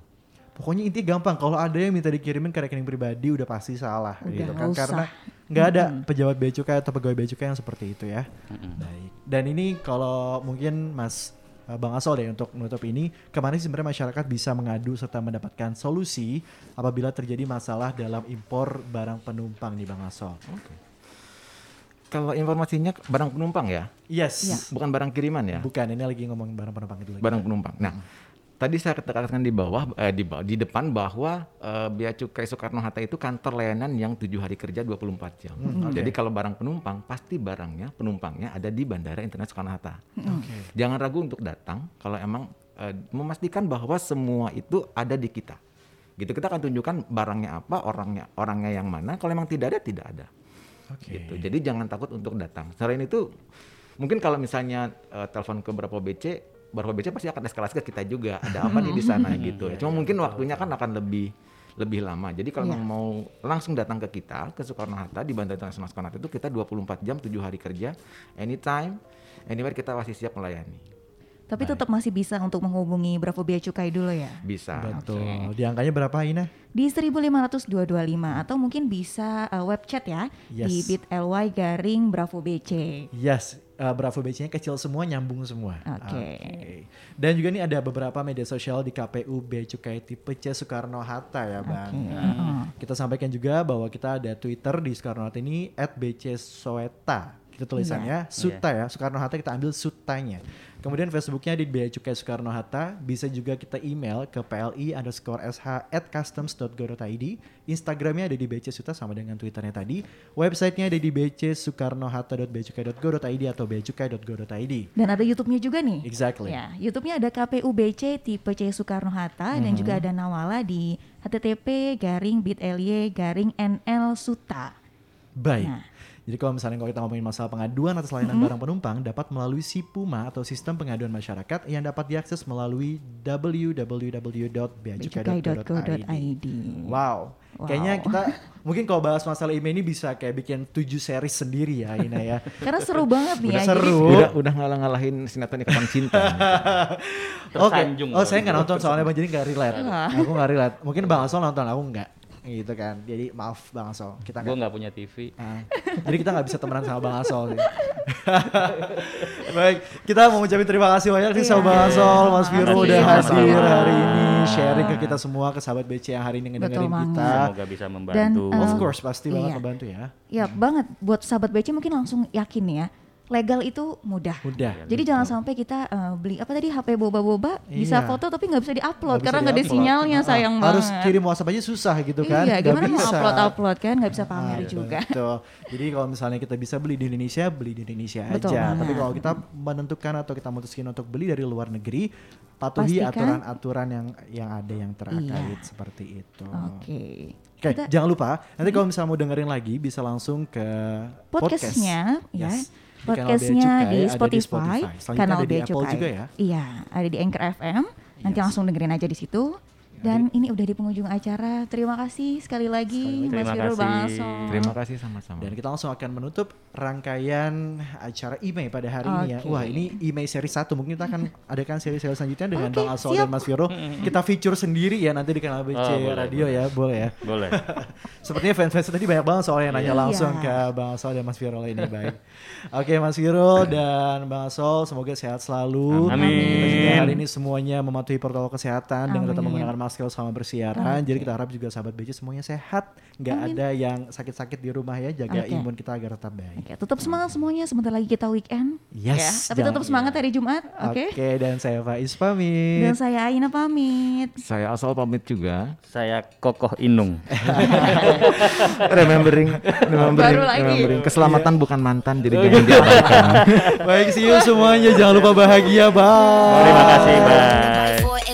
Pokoknya intinya gampang, kalau ada yang minta dikirimin ke rekening pribadi udah pasti salah Udah, gitu kan. usah. Karena nggak ada pejabat bea cukai atau pegawai bea cukai yang seperti itu ya. Baik. Dan ini kalau mungkin Mas uh, Bang Asol deh untuk menutup ini, ke mana sih sebenarnya masyarakat bisa mengadu serta mendapatkan solusi apabila terjadi masalah dalam impor barang penumpang nih Bang Asol? Kalau informasinya barang penumpang ya, Yes. Iya. bukan barang kiriman ya, Bukan, ini lagi ngomong barang penumpang itu lagi. barang penumpang. Nah, tadi saya katakan di bawah, eh, di, bawah- di depan bahwa eh, Bea Cukai Soekarno Hatta itu kantor layanan yang tujuh hari kerja 24 jam. Jadi kalau barang penumpang, pasti barangnya penumpangnya ada di Bandara Internasional Soekarno Hatta. Oke. Jangan ragu untuk datang kalau emang eh, memastikan bahwa semua itu ada di kita. Gitu kita akan tunjukkan barangnya apa, orangnya orangnya yang mana. Kalau emang tidak ada, tidak ada. Oke. Gitu. Jadi jangan takut untuk datang. Selain itu, mungkin kalau misalnya eh, telepon ke beberapa BC, beberapa BC pasti akan eskalasi ke kita juga. Ada apa nih di sana gitu ya. Cuma mungkin waktunya kan akan lebih lebih lama. Jadi kalau Iya. memang mau langsung datang ke kita ke Soekarno Hatta di Bandara Internasional Soekarno Hatta itu kita 24 jam 7 hari kerja anytime anywhere kita masih siap melayani. Tapi tetap masih bisa untuk menghubungi Bravo Bea Cukai dulu ya. Bisa. Betul. Di angkanya berapa Ina? Di 15225 atau mungkin bisa uh, web chat ya Yes. di bit.ly garing Bravo BC. Yes, uh, Bravo BC-nya kecil semua, nyambung semua. Oke. Dan juga nih ada beberapa media sosial di KPU Bea Cukai tipe C Soekarno Hatta ya Bang. Nah, Kita sampaikan juga bahwa kita ada Twitter di Soekarno Hatta ini @bcsoeta. Itu tulisannya Suta ya, Soekarno Hatta kita ambil Sutanya. Kemudian Facebooknya di Bea Cukai Soekarno Hatta. Bisa juga kita email ke pli underscore sh at customs.go.id. Instagramnya ada di BC Suta sama dengan Twitternya tadi. Websitenya ada di bcsoekarnohatta.beacukai.go.id atau beacukai.go.id. Dan ada YouTube-nya juga nih. Exactly. Ya, YouTube-nya ada KPU BC tipe C Soekarno Hatta dan juga ada Nawala di http garing bit.ly garing NL Suta. Baik. Nah. Jadi kalau misalnya kalau kita ngomongin masalah pengaduan atas layanan barang penumpang dapat melalui SIPUMA atau Sistem Pengaduan Masyarakat yang dapat diakses melalui www.beacukai.go.id. beacukai.go.id. Wow. Kayaknya kita *laughs* mungkin kalau bahas masalah email ini bisa kayak bikin tujuh series sendiri ya Ina ya. *laughs* Karena seru banget nih Udah ya. Jadi seru. Udah udah ngalah-ngalahin sinetron Ikatan Cinta. *laughs* Oke. Tersanjung Oh saya nggak gitu. nonton soalnya bang jadi nggak relate. Aku nggak relate. Mungkin bang Asol nonton aku nggak. Gitu kan. Jadi maaf bang Asol. Kita Gue nggak. punya TV. Ah, jadi kita nggak bisa temenan sama Bang Asol sih. *laughs* Baik, kita mau ucapin terima kasih banyak nih sama Iya. Bang Asol, Mas Viro Makasih, udah hadir hari ini, sharing ke kita semua, ke sahabat BC yang hari ini ngedengerin Betul kita. Semoga bisa Dan, membantu. uh, Of course, pasti banget Iya. membantu ya. ya banget buat sahabat BC mungkin langsung yakin ya. Legal itu mudah. Mudah. Jadi jangan sampai kita uh, beli apa tadi HP boba-boba bisa Iya. foto tapi nggak bisa diupload bisa karena nggak ada sinyalnya sayang Harus banget. kirim WhatsApp aja susah gitu kan. Iya, gimana mau bisa. upload-upload kan nggak bisa Ah, pamer juga. Betul. Jadi kalau misalnya kita bisa beli di Indonesia, beli di Indonesia Betul aja. banget. Tapi kalau kita menentukan atau kita memutuskan untuk beli dari luar negeri, patuhi aturan-aturan yang yang ada yang terkait Iya. seperti itu. Oke. Oke, Kita- jangan lupa nanti kalau misalnya mau dengerin lagi bisa langsung ke podcastnya podcast. ya Yes. Podcastnya di ada di Spotify, Spotify. Kanal Bea Cukai juga ya? iya ada di Anchor FM nanti Yes. langsung dengerin aja di situ dan ini udah di penghujung acara terima kasih sekali lagi Sekali lagi. Mas Terima Firul kasih. Bang Asol. Terima kasih sama-sama. Dan kita langsung akan menutup rangkaian acara email pada hari ini ya. Wah ini email seri 1 mungkin kita akan *laughs* adakan seri-seri selanjutnya dengan Oke, Bang Asol siap. dan Mas Viro. *laughs* Kita feature sendiri ya nanti di kanal BC Oh, boleh, Radio boleh. ya, boleh ya. Boleh. *laughs* Sepertinya fans-fans tadi banyak banget soalnya yang nanya Iya. langsung ke Bang Asol dan Mas Viro ini baik. Oke Mas Viro dan Bang Asol semoga sehat selalu. Amin. Kita juga hari ini semuanya mematuhi protokol kesehatan dengan tetap Amin. menggunakan sekali sama bersiaran. Jadi kita harap juga sahabat BC semuanya sehat, nggak ada yang sakit-sakit di rumah ya. Jaga Oke. imun kita agar tetap baik. Oke, tetap semangat semuanya. Sebentar lagi kita weekend. Yes, Ya, tapi tetap semangat hari Jumat. Oke. Oke, dan saya Faiz pamit. Dan saya Aina pamit. Saya asal pamit juga. Saya Kokoh Inung. *laughs* remembering, remembering, Baru lagi. remembering. Keselamatan bukan mantan, jadi Gitu. *laughs* Baik, see you semuanya. Jangan lupa bahagia. Bye. Terima kasih. Bye.